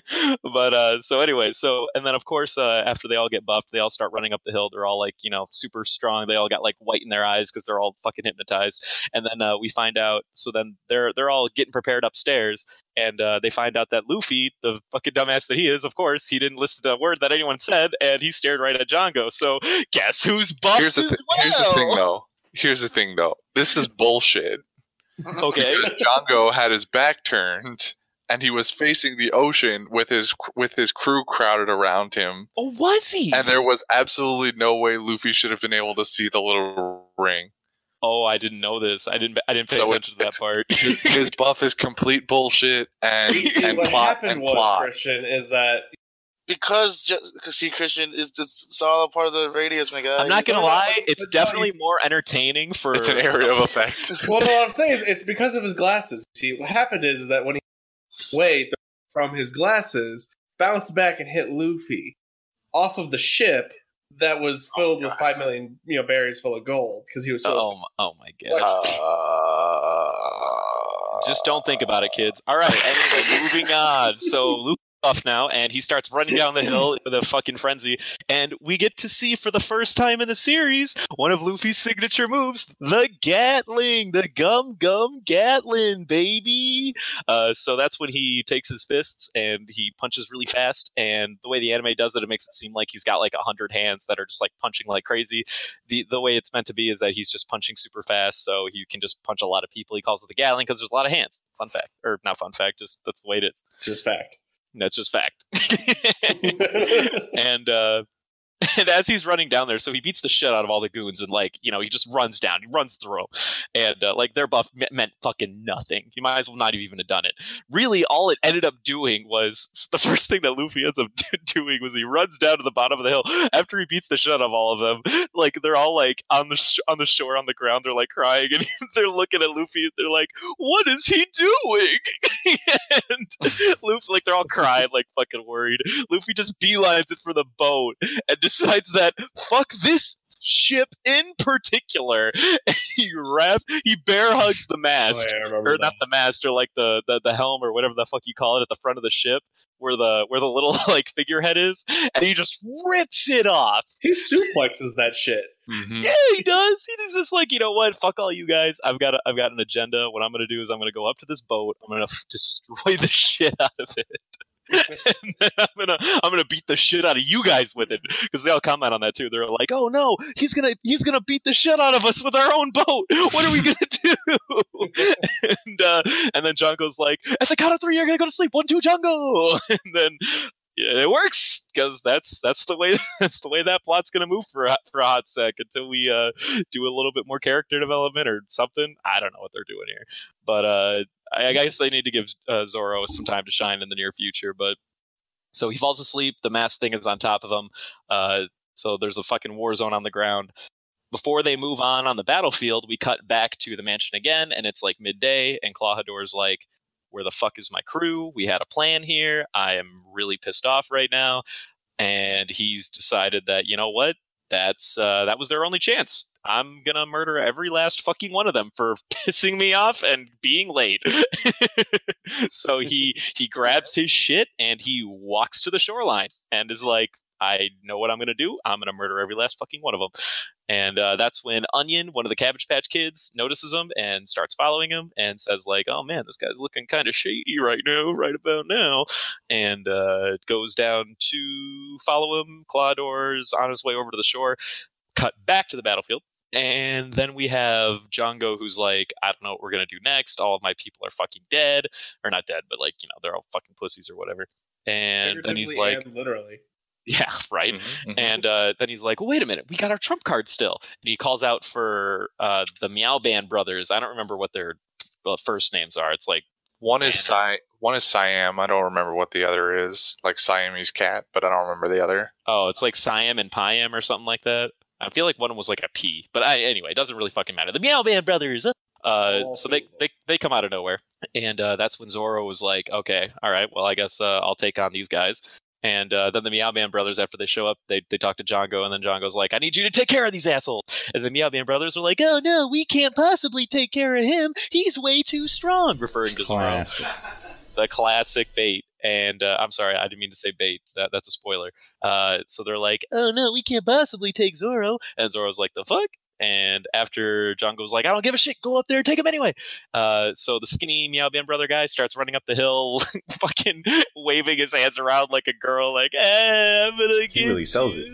but uh so anyway, so and then of course uh after they all get buffed, they all start running up the hill. They're all like, you know, super strong. They all got like white in their eyes because they're all fucking hypnotized. And then uh we find out so then they're they're all getting prepared upstairs and uh they find out that Luffy, the fucking dumbass that he is, of course, he didn't listen to a word that anyone said and he stared right at Jango. So guess who's buffed Here's the th- well? here's the thing though. Here's the thing though. This is bullshit. Okay. Because Jango had his back turned and he was facing the ocean with his with his crew crowded around him. Oh, was he? And there was absolutely no way Luffy should have been able to see the little ring. Oh, I didn't know this. I didn't. I didn't pay So attention to that part. His, his buff is complete bullshit and, See, and what plot happened and was, plot. Christian, is that Because, ju- cause see, Christian, is it's, it's all a part of the radius, my guy. I'm not gonna no, no, lie. but- It's but no, definitely more entertaining for. It's an area of effect. well, no, what I'm saying is it's because of his glasses. See, what happened is, is that when he away from his glasses, bounced back and hit Luffy off of the ship that was filled with five million, you know, berries full of gold because he was so. Oh, my- oh my god! Uh, Just don't think about it, kids. All right. Anyway, moving on. So Luke off now, and he starts running down the hill with a fucking frenzy, and we get to see for the first time in the series one of Luffy's signature moves, the Gatling, the Gum Gum Gatling, baby. Uh, so that's when he takes his fists and he punches really fast, and the way the anime does it, it makes it seem like he's got like a hundred hands that are just like punching like crazy. The the way it's meant to be is that he's just punching super fast, so he can just punch a lot of people. He calls it the Gatling because there's a lot of hands. Fun fact, or not fun fact, just that's the way it is. Just fact. That's just fact. and uh, and as he's running down there, so he beats the shit out of all the goons, and like you know, he just runs down, he runs through and uh, like their buff me- meant fucking nothing. He might as well not even have done it. Really, all it ended up doing was the first thing that Luffy ends up doing was he runs down to the bottom of the hill after he beats the shit out of all of them. Like they're all like on the sh- on the shore on the ground, they're like crying, and they're looking at Luffy. They're like, "What is he doing?" and Luffy, like they're all crying, like fucking worried. Luffy just beelines it for the boat and decides that fuck this ship in particular. He wrap, he bear hugs the Oh, mast, yeah, I remember or not the mast, or like the, the the helm or whatever the fuck you call it at the front of the ship, where the where the little like figurehead is, and he just rips it off. He suplexes that shit. Mhm. Yeah, he does. He just like, you know what? Fuck all you guys. I've got a, I've got an agenda. What I'm gonna do is I'm gonna go up to this boat. I'm gonna f- destroy the shit out of it. I'm gonna I'm gonna beat the shit out of you guys with it because they all comment on that too. They're like, "Oh no, he's gonna he's gonna beat the shit out of us with our own boat. What are we gonna do?" and uh, and then John goes like, "At the count of three, you're gonna go to sleep. One, two, Jango." And then it works because that's that's the way that's the way that plot's gonna move for for a hot sec until we uh, do a little bit more character development or something. I don't know what they're doing here, but uh, I, I guess they need to give uh, Zoro some time to shine in the near future. But so he falls asleep. The mask thing is on top of him. Uh, so there's a fucking war zone on the ground. Before they move on on the battlefield, we cut back to the mansion again, and it's like midday, and Klahadore's like, "Where the fuck is my crew? We had a plan here. I am really pissed off right now." And he's decided that you know what, that's uh, that was their only chance. I'm gonna murder every last fucking one of them for pissing me off and being late. so he he grabs his shit and he walks to the shoreline and is like, I know what I'm gonna do. I'm gonna murder every last fucking one of them. And uh, that's when Onion, one of the Cabbage Patch Kids, notices him and starts following him and says like, "Oh man, this guy's looking kind of shady right now, right about now," and uh, goes down to follow him. Klahadore's on his way over to the shore. Cut back to the battlefield. And then we have Jango, who's like, I don't know what we're gonna do next. All of my people are fucking dead, or not dead, but like you know they're all fucking pussies or whatever. And then he's like, literally. yeah, right. Mhm, mhm. And uh, then he's like, well, wait a minute, we got our trump card still. And he calls out for uh, the Meow Band brothers. I don't remember what their uh, first names are. It's like, one is Si- one is Siam. I don't remember what the other is. Like Siamese cat, but I don't remember the other. oh, it's like Siam and Piam or something like that. I feel like one was like a P. But I, anyway, it doesn't really fucking matter. The Meow Band brothers. Uh, so they, they they come out of nowhere. And uh, that's when Zoro was like, okay, all right, well, I guess uh, I'll take on these guys. And uh, then the Meow Band brothers, after they show up, they, they talk to Jango, and then Jango's like, I need you to take care of these assholes. And the Meow Band brothers are like, oh no, we can't possibly take care of him. He's way too strong, referring to Zoro. The classic bait. And uh, I'm sorry, I didn't mean to say bait. That, that's a spoiler. Uh, so they're like, oh no, we can't possibly take Zoro. And Zoro's like, the fuck? And after Jango's like, I don't give a shit, go up there, take him anyway. Uh, so the skinny Meow Band brother guy starts running up the hill, fucking waving his hands around like a girl, like, eh, I'm gonna He really sells it.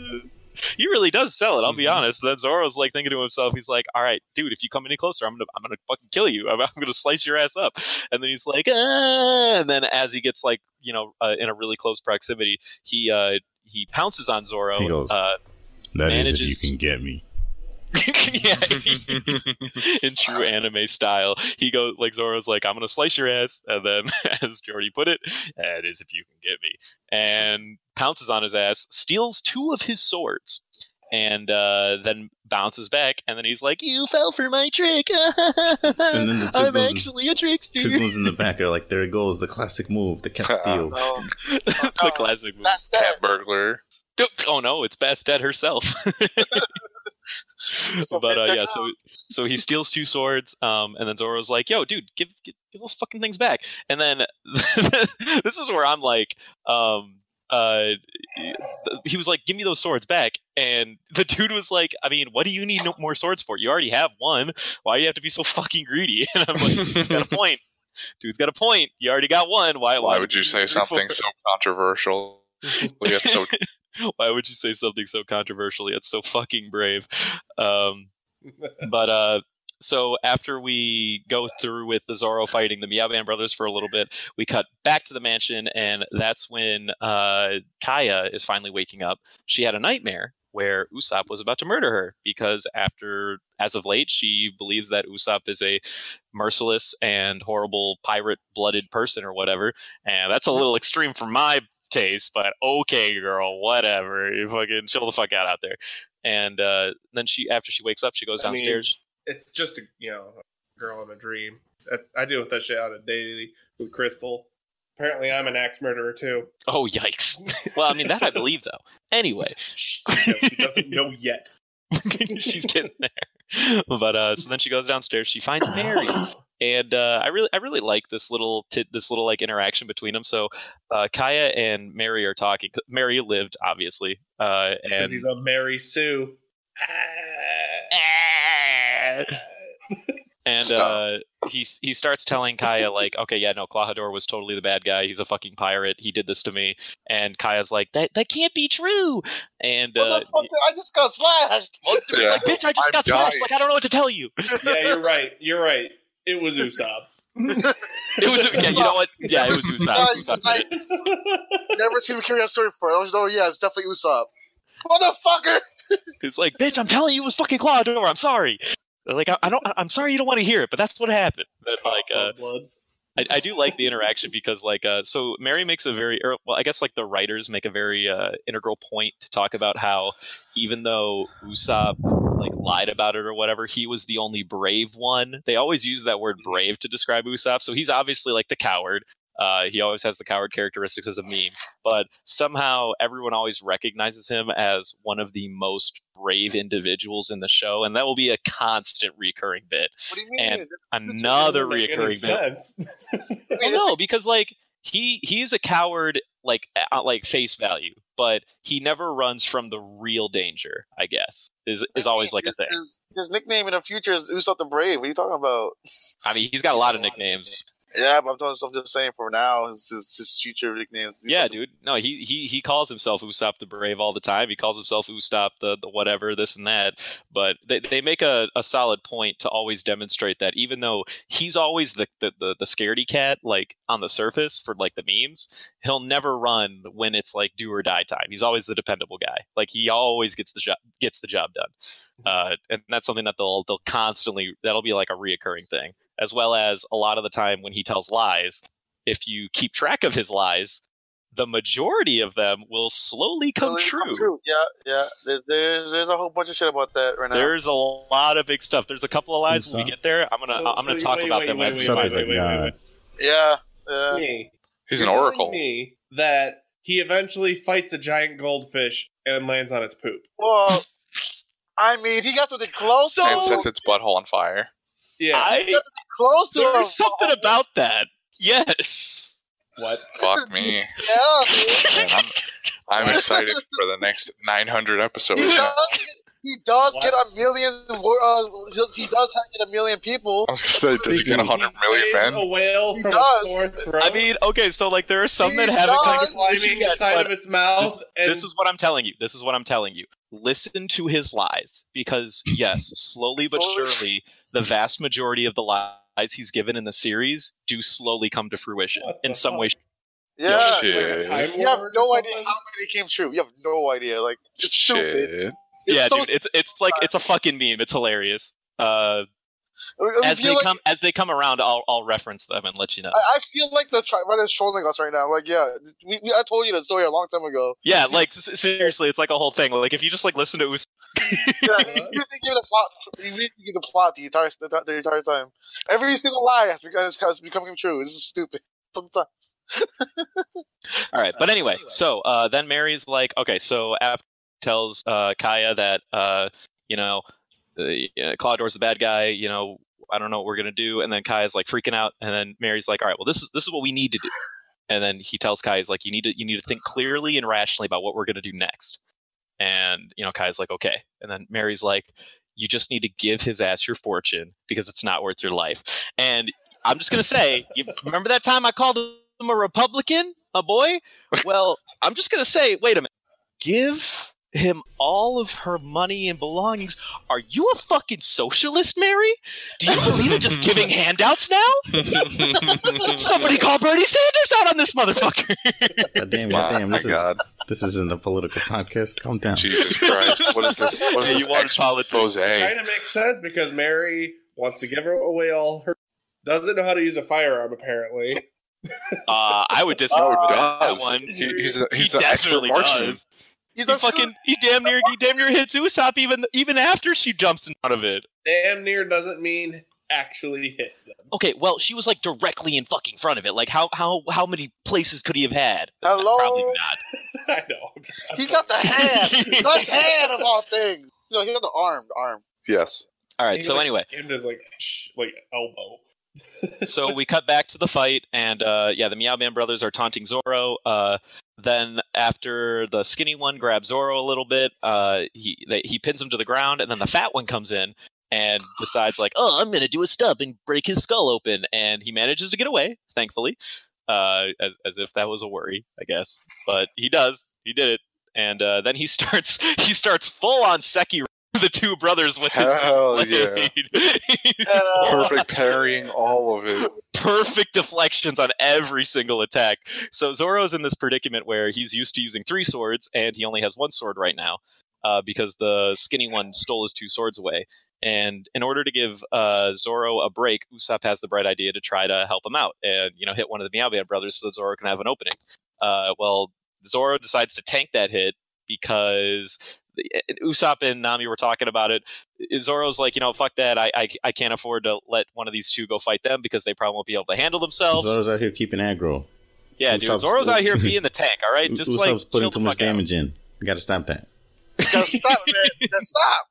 He really does sell it. I'll be Mhm. honest. Then Zoro's like thinking to himself, he's like, "All right, dude, if you come any closer, I'm gonna, I'm gonna fucking kill you. I'm, I'm gonna slice your ass up." And then he's like, "Ah!" And then as he gets like, you know, uh, in a really close proximity, he uh, he pounces on Zoro. He goes, uh, That is if you can get me. Yeah, in true anime style. He goes like Zoro's like, "I'm gonna slice your ass," and then, as Jordy put it, "That is if you can get me," and pounces on his ass, steals two of his swords, and uh, then bounces back, and then he's like, "You fell for my trick! and then the two I'm goes- actually a trickster." Two goons in the back are like, there it goes, the classic move, the cat steal. No, the classic move. Cat burglar. Oh no, it's Bastet herself. But uh, yeah, so so he steals two swords, um, and then Zoro's like, "Yo, dude, give, give give those fucking things back." And then this is where I'm like, um, uh, he was like, "Give me those swords back," and the dude was like, "I mean, what do you need no more swords for? You already have one. Why do you have to be so fucking greedy?" And I'm like, "He's got a point." Dude's got a point. You already got one. Why? Why would you say something so controversial? It's so Why would you say something so controversial? It's so fucking brave. Um, but uh, so after we go through with the Zoro fighting the Meow Band brothers for a little bit, we cut back to the mansion, and that's when uh, Kaya is finally waking up. She had a nightmare where Usopp was about to murder her because after, as of late, she believes that Usopp is a merciless and horrible pirate-blooded person or whatever, and that's a little extreme for my taste. But okay, girl, whatever. You fucking chill the fuck out out there. And uh, then she, after she wakes up, she goes I mean, downstairs. it's just a you know a girl in a dream. That, I deal with that shit out of daily with Crystal. Apparently, I'm an axe murderer too. Oh yikes! well, I mean that I believe though. Anyway, she doesn't know yet. she's getting there. But uh, so then she goes downstairs. She finds Merry, and uh, I really, I really like this little, t- this little like interaction between them. So uh, Kaya and Merry are talking. Merry lived, obviously, uh, Because and he's a Mary Sue. and uh, he he starts telling Kaya like, okay, yeah, no, Klahadore was totally the bad guy. He's a fucking pirate. He did this to me. And Kaya's like, that that can't be true. And uh, Motherfucker, I just got slashed. Yeah. like, bitch, I just I'm got slashed. Like, I don't know what to tell you. yeah, you're right. You're right. It was Usopp. It was, yeah, you know what? Yeah, it was Usopp. Usopp did it. Never seen him carry that story before. I was know, yeah, it's definitely Usopp. Motherfucker! It's like, bitch, I'm telling you, it was fucking Klahadore. I'm sorry. They're Like, I, I don't, I'm sorry you don't want to hear it, but that's what happened. But, like, uh, blood. I, I do like the interaction because, like, uh, so Merry makes a very, or, well, I guess like the writers make a very uh, integral point to talk about how even though Usopp like lied about it or whatever, he was the only brave one. They always use that word brave to describe Usopp, so he's obviously like the coward. Uh, he always has the coward characteristics as a meme, but somehow everyone always recognizes him as one of the most brave individuals in the show, and that will be a constant recurring bit. What do you mean? And That- Another Doesn't make any recurring bit. Well, no, because like he he is a coward like like face value, but he never runs from the real danger. I guess is is always like a thing. His, his nickname in the future is Usopp the Brave. What are you talking about? I mean, he's got a lot of nicknames. Yeah, but I'm talking I'm just saying for now, his, his, future nicknames. Yeah, dude. No, he he he calls himself Usopp the Brave all the time. He calls himself Usopp the, the whatever, this and that. But they, they make a, a solid point to always demonstrate that even though he's always the, the, the, the scaredy cat, like on the surface for like the memes, he'll never run when it's like do or die time. He's always the dependable guy. Like he always gets the job gets the job done. Uh, and that's something that they'll they'll constantly that'll be like a reoccurring thing. As well as a lot of the time when he tells lies, if you keep track of his lies, the majority of them will slowly come Really true. Yeah, yeah. There, there's there's a whole bunch of shit about that right now. There's a lot of big stuff. There's a couple of lies when we get there. I'm gonna So- I'm gonna so talk wait, about wait, them wait, as wait, Usopp find them. a wait, wait, wait. yeah, yeah. Me. He's an You're oracle. Me that he eventually fights a giant goldfish and lands on its poop. Well, I mean, he got something close to And sets its butthole on fire. Yeah. I Close to there's something about that. Yes. what? Fuck me. Yeah, I'm, I'm excited for the next 900 episodes. He does, he does get a million. Uh, he does get a million people. I was gonna say, does he get Speaking- 100 He million saves men? a whale He from does. a sore throat. I mean, okay, so like there are some He that haven't come does. to fruition climbing yet, inside of its mouth. and this is what I'm telling you. This is what I'm telling you. Listen to his lies because yes, slowly but surely, the vast majority of the lies he's given in the series do slowly come to fruition What in some fuck? way. Yeah, like Shit. a time you have no idea how many came true. You have no idea. Like it's stupid. It's yeah, so dude, it's it's like it's a fucking meme. It's hilarious. Uh, stupid. I as they like, come as they come around, I'll I'll reference them and let you know. I, I feel like the tri- Reddit's trolling us right now. Like, yeah, we, we, I told you the story a long time ago. Yeah, like s- seriously, it's like a whole thing. Like if you just like listen to Us- Yeah, you need to give the plot. You need to give the plot the entire the, the entire time. Every single lie has become, has becoming true. This is stupid. Sometimes. All right, but anyway, so uh, then Merry's like, okay, so App tells uh, Kaya that uh, you know, the, uh, Klahadore's the bad guy. You know, I don't know what we're gonna do. And then Kai is like freaking out, and then Merry's like, all right, well, this is this is what we need to do. And then he tells Kai, he's like, you need to you need to think clearly and rationally about what we're gonna do next. And you know, Kai's like, okay. And then Merry's like, you just need to give his ass your fortune because it's not worth your life. And I'm just gonna say, you remember that time I called him a Republican, a boy? Well, I'm just gonna say, wait a minute. Give him all of her money and belongings. Are you a fucking socialist, Merry? Do you believe in just giving handouts now? Somebody call Bernie Sanders out on this motherfucker. God damn, God damn. This is, God. this isn't a political podcast. Calm down. Jesus Christ. What is this? What Hey, is you this wanted politics. expose? kind of makes sense because Merry wants to give her away all her. Doesn't know how to use a firearm apparently. Uh, I would disagree Oh, with that one. He, he's a, he's an expert definitely does. He's He a fucking he damn near he damn near hits Usopp even even after she jumps in front of it. Damn near doesn't mean actually hits them. Okay, well, she was like directly in fucking front of it. Like how how how many places could he have had? Hello? Probably not. I know. I'm just- He got the hand. the hand of all things. No, he got the arm. The arm. Yes. All right, He, so like, anyway, skimmed his like sh- like elbow. so we cut back to the fight, and uh, yeah, the Meow Man brothers are taunting Zoro. Uh, then after the skinny one grabs Zoro a little bit, uh, he he pins him to the ground, and then the fat one comes in and decides like, oh, I'm gonna do a stub and break his skull open, and he manages to get away, thankfully, uh, as as if that was a worry, I guess, but he does, he did it, and uh, then he starts he starts full on Seki the two brothers with his Hell yeah. blade. Uh, Perfect parrying all of it. perfect deflections on every single attack. So Zoro's in this predicament where he's used to using three swords and he only has one sword right now uh, because the skinny one stole his two swords away. And in order to give uh, Zoro a break, Usopp has the bright idea to try to help him out and you know hit one of the Meow Band brothers so that Zoro can have an opening. Uh, well, Zoro decides to tank that hit because Usopp and Nami were talking about it. Zoro's like, you know, fuck that. I, I I can't afford to let one of these two go fight them because they probably won't be able to handle themselves. Zoro's out here keeping aggro. yeah, dude. Zoro's out here being the tank. All right, just Usopp's like putting too much fuck out. damage in. You gotta stop that. You gotta stop, man. You gotta stop.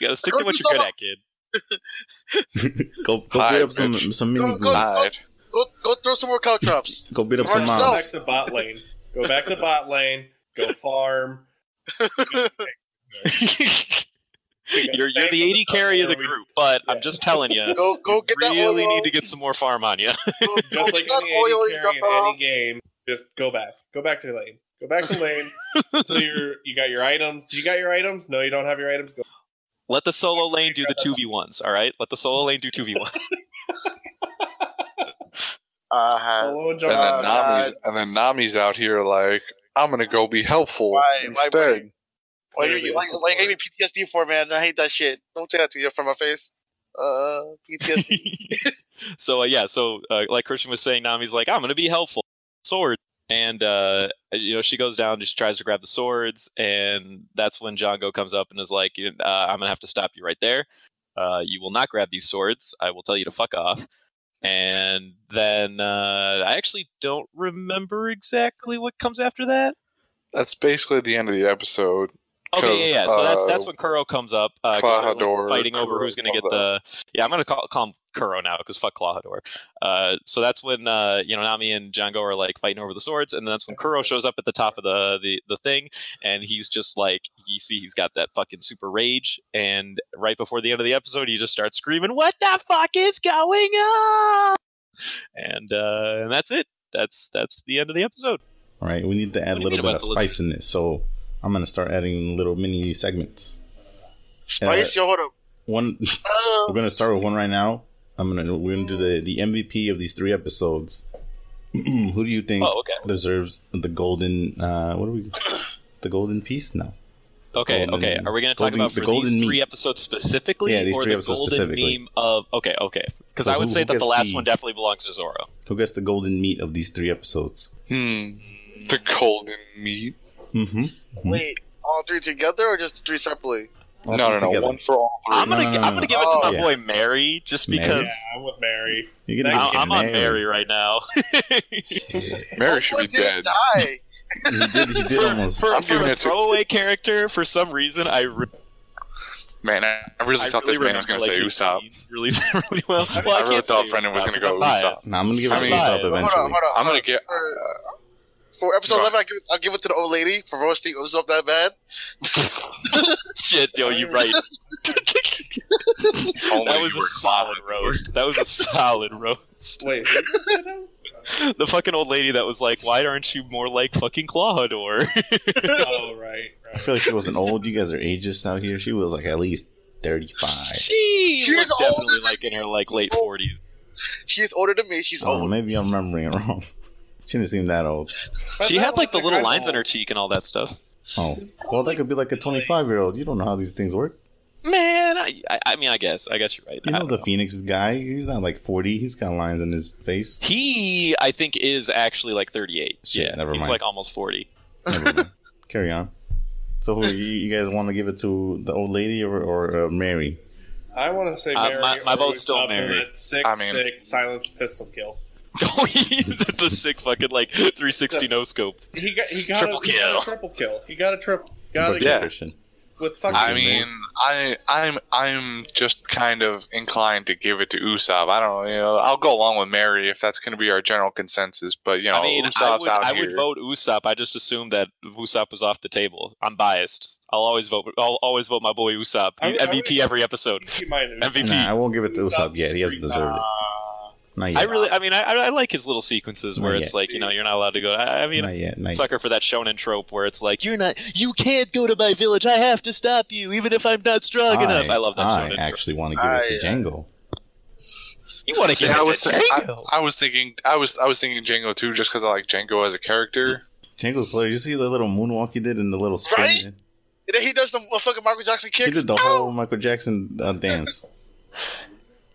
You gotta stick Go to what you're good at, something kid. go go Hi, beat up some bitch. some mini Go- go- Hide. Go, go throw some more cow traps. Go beat up Go some yourself. Go back to bot lane. Go back to bot lane. Go farm. You're you're the AD carry of the group, but I'm just telling you, Go, go get that oil. really need to get some more farm on you. Go, go Just get like that any oil AD you carry in off. any game, just go back. Go back to lane. Go back to lane until you're you got your items. Do you got your items? No, you don't have your items. Go. Let the solo lane do the 2v1s, all right? Let the solo lane do 2v1s. Uh, Solo and. And then Nami's and then Nami's out here like I'm gonna go be helpful Why- why- instead. Why you, Clearly you, like, like, gave me. PTSD for, man. I hate that shit. Don't say that to me from my face. Uh, PTSD. so uh, yeah, so uh, like Christian was saying, Nami's like, I'm gonna be helpful. Sword. And uh, you know, she goes down and she tries to grab the swords, and that's when Jango comes up and is like, uh, "I'm gonna have to stop you right there. Uh, you will not grab these swords. I will tell you to fuck off." And then uh, I actually don't remember exactly what comes after that. That's basically the end of the episode. Okay, yeah, yeah. So that's uh, that's when Kuro comes up. Uh, 'cause they're, Klahadore, fighting over Kuro who's going to get comes the. Yeah, I'm going to call, call him Kuro now because fuck Klahadore. Uh, so that's when uh, you know Nami and Jango are like fighting over the swords, and then that's when Kuro shows up at the top of the, the the thing, and he's just like you see he's got that fucking super rage, and right before the end of the episode, he just starts screaming, "What the fuck is going on?" And uh, and that's it. That's that's the end of the episode. All right, we need to add What a little bit of spice in this, so I'm gonna start adding little mini segments. Spice, yo, hold up. One, Uh, we're gonna start with one right now. I'm gonna we're gonna do the the MVP of these three episodes. Who do you think Oh, okay. deserves the golden? Uh, what are we? The golden piece? No. Okay, Golden- okay. Are we going to talk golden- about the golden these meat. three episodes specifically, Yeah, these or three the episodes golden specifically. meme of? Okay, okay. Because So I would who- say who that the last the- one definitely belongs to Zoro. Who gets the golden meat of these three episodes? Hmm. The golden meat. Mm-hmm. wait, all three together or just three separately? no, no, no. One for all three. I'm gonna, no, no, I'm gonna give it to my Oh. boy Merry, just Merry? because Yeah, I'm with Merry. You're gonna I, get I'm on Merry. Merry right now. Merry should be dead. Die. He did. He did almost. for I'm for giving a it to- throwaway character, for some reason, I, re- Man, I, I really I thought really this man was remember, going to say his Usopp. scene really, really well. I well, really thought say Brendan was gonna go I'm. Usopp. Nah, I'm gonna give it I to mean- Usopp Hold on, Hold on, eventually. hold on. I'm gonna on. get. For, for episode Go. 11, I give, it, I'll give it to the old lady for roasting Usopp that bad. Shit, yo, you're right. Only that was you a solid roast. That was a solid roast. Wait, The fucking old lady that was like, "Why aren't you more like fucking Klahadore?" oh right, I feel like she wasn't old. You guys are ageist out here. She was like at least 35. she She's was definitely than like in her like late forties. She's older than me. She's Oh, old. maybe I'm remembering it wrong. She didn't seem that old. But She that had like the little a lines on her cheek and all that stuff. Oh, well, that could be like a 25 year old. You don't know how these things work. Man, I, I, I mean, I guess, I guess you're right. You know don't the Phoenix guy? He's not like 40. He's got lines in his face. He, I think, is actually like 38. Shit, yeah, never he's mind. like almost 40. Carry on. So, who you, you guys want to give it to the old lady or, or uh, Merry? I want to say Uh, Merry. my- my vote's still Usopp in Merry. that Sick, I mean- sick silence pistol kill. Oh, the, the sick fucking like 360 no scope. He got he got Triple a, he got kill. a triple kill. He got a triple. Got But it Yeah. Christian. with fucking. I mean, I, I'm, I'm just kind of inclined to give it to Usopp. I don't know, you know, I'll go along with Merry if that's going to be our general consensus. But you know, I mean, I Usopp's would, out I here. would vote Usopp. I just assumed that Usopp was off the table. I'm biased. I'll always vote. I'll always vote my boy Usopp. I He- would- I MVP would- every episode. Keep mine Usopp. MVP. Nah, I won't give it to Usopp yet. He hasn't deserved it. Not yet. I really, I mean, I, I like his little sequences where Not it's yet. like, you know, you're not allowed to go. I, I mean, not yet. Not yet. sucker for that shonen trope where it's like, you're not, you can't go to my village. I have to stop you, even if I'm not strong enough. I love that I shonen actually want to give I, it to uh, Jango. You want to give Yeah, I was, to I, Jango? I was thinking, I was, I was thinking Jango too, just because I like Jango as a character. Jango's hilarious. You see the little moonwalk he did and the little spin? Right? And then he does the fucking Michael Jackson He did the Ow! whole Michael Jackson uh, dance.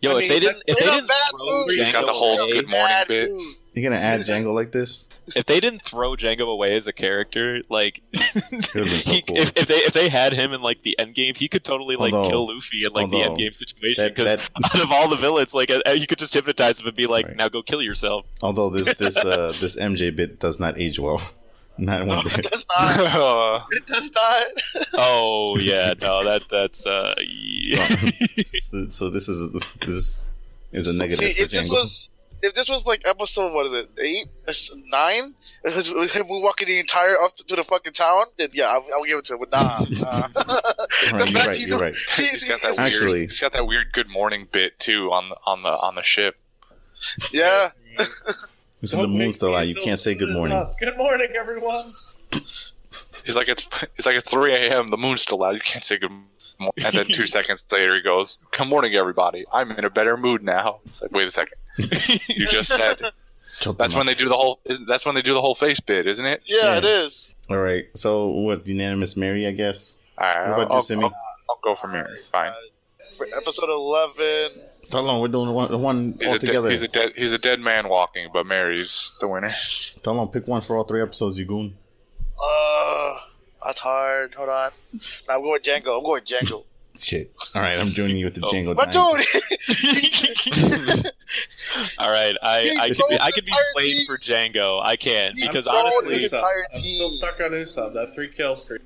Yo, I if mean, they didn't, if they didn't bad throw movies. He's got the whole away- good morning bit. dude. You gonna add Jango like this? if they didn't throw Jango away as a character, like so he- cool. if, if they if they had him in like the end game, he could totally like Although- kill Luffy in like the end game situation because out of all the villains, like uh, you could just hypnotize him and be like, Right. "Now go kill yourself." Although this this uh this MJ bit does not age well. Not one No, it does not. It does not. Oh yeah, no, that that's uh, yeah. So, so this is this is a negative See, if this Jango. was if this was like episode what is it eight, It's nine, it was, it was him walking the entire up to the fucking town, then yeah, I'll, I'll give it to him. But nah, nah. Right, you're right. You're right. See, he's see, got that see, weird. Actually- he's got that weird good morning bit too on on the on the ship. yeah, This is the moon still out. You can't say good morning. Good morning, everyone. He's like it's he's like it's 3 a.m. The moon's still out. You can't say good morning. And then two seconds later, he goes, "Good morning, everybody. I'm in a better mood now." It's like, wait a second. You just said Choke that's when up. they do the whole. Isn't, that's when they do the whole face bit, isn't it? yeah, Yeah. it is. All right. So what? Unanimous Merry, I guess. All right, What I'll, about you, I'll, Simi? I'll, I'll go for Merry. Fine. Uh, For episode eleven, Stallone, we're doing one, one He's all a, de- together. he's a dead he's a dead man walking, but Merry's the winner. Stallone, pick one for all three episodes, you goon. uh, that's hard. Hold on, nah, I'm going Jango. I'm going Jango. Shit. All right, I'm joining you with the Oh. Jango. But dying. dude, All right, I He I throws can be, I can be entire for Jango. I can He because throws honestly, his entire I'm still stuck on Usopp. That three kill streak.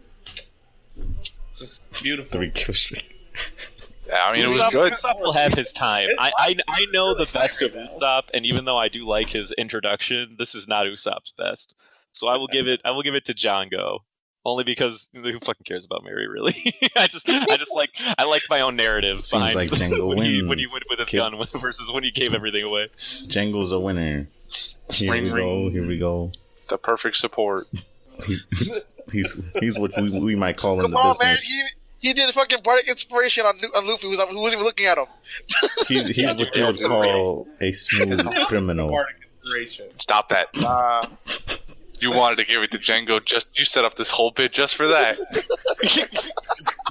Beautiful. Three kill streak. Yeah, I mean it was Usopp, good. Usopp will have his time. I, I I know the best of Usopp, and even though I do like his introduction, this is not Usopp's best. So I will give it I will give it to Jango. Only because who fucking cares about Merry, really? I just, I just like, I like my own narrative Seems behind like Jango when he wins. when he went with his Kids. gun versus when he gave everything away. Jango's a winner. Here we Ring, go. Here we go. The perfect support. He's he's, he's what we, we might call in the on, man. business. He, he did a fucking bardic inspiration on, on Luffy, who's, who wasn't even looking at him. He's, he's what you would call a smooth criminal. Stop that. Nah. You wanted to give it to Jango. Just you set up this whole bit just for that.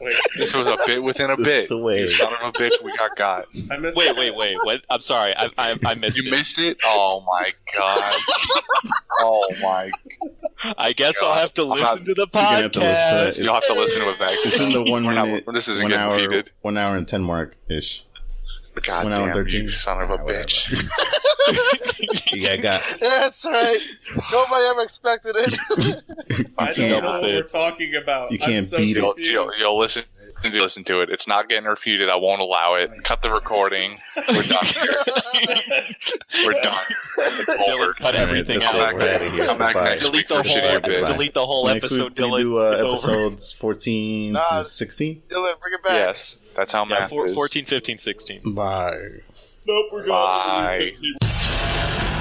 Wait, This was a bit within a This bit. is a way. You son of a bitch, we got got. I missed. Wait, wait, wait. What? I'm sorry. I I, I missed You it. You missed it? Oh my god. Oh my. I guess I'll have to listen not- to the You're have to listen to podcast. You'll have to listen to it back. It's in the one We're not- minute. this isn't one getting hour, repeated. one hour and ten mark ish. God One hour damn thirteen. you, son of a Ah, bitch. Yeah, I got. That's right. Nobody ever expected it. I don't know what we're talking about. You can't so beat it. You'll, confused. you'll, you'll listen. Listen to it. It's not getting repeated. I won't allow it. Cut the recording. We're done here. We're done. Dylan, over. cut everything that's out. it. We're here. Come back Bye. next Delete week the for shittier whole. bits. Delete the whole Next episode, week we Dylan. do uh, It's over. episodes fourteen Nah. to sixteen. Dylan, bring it back. Yes, that's how yeah, math four, is. 14, 15, 16. Bye. Nope, we're gone. Bye.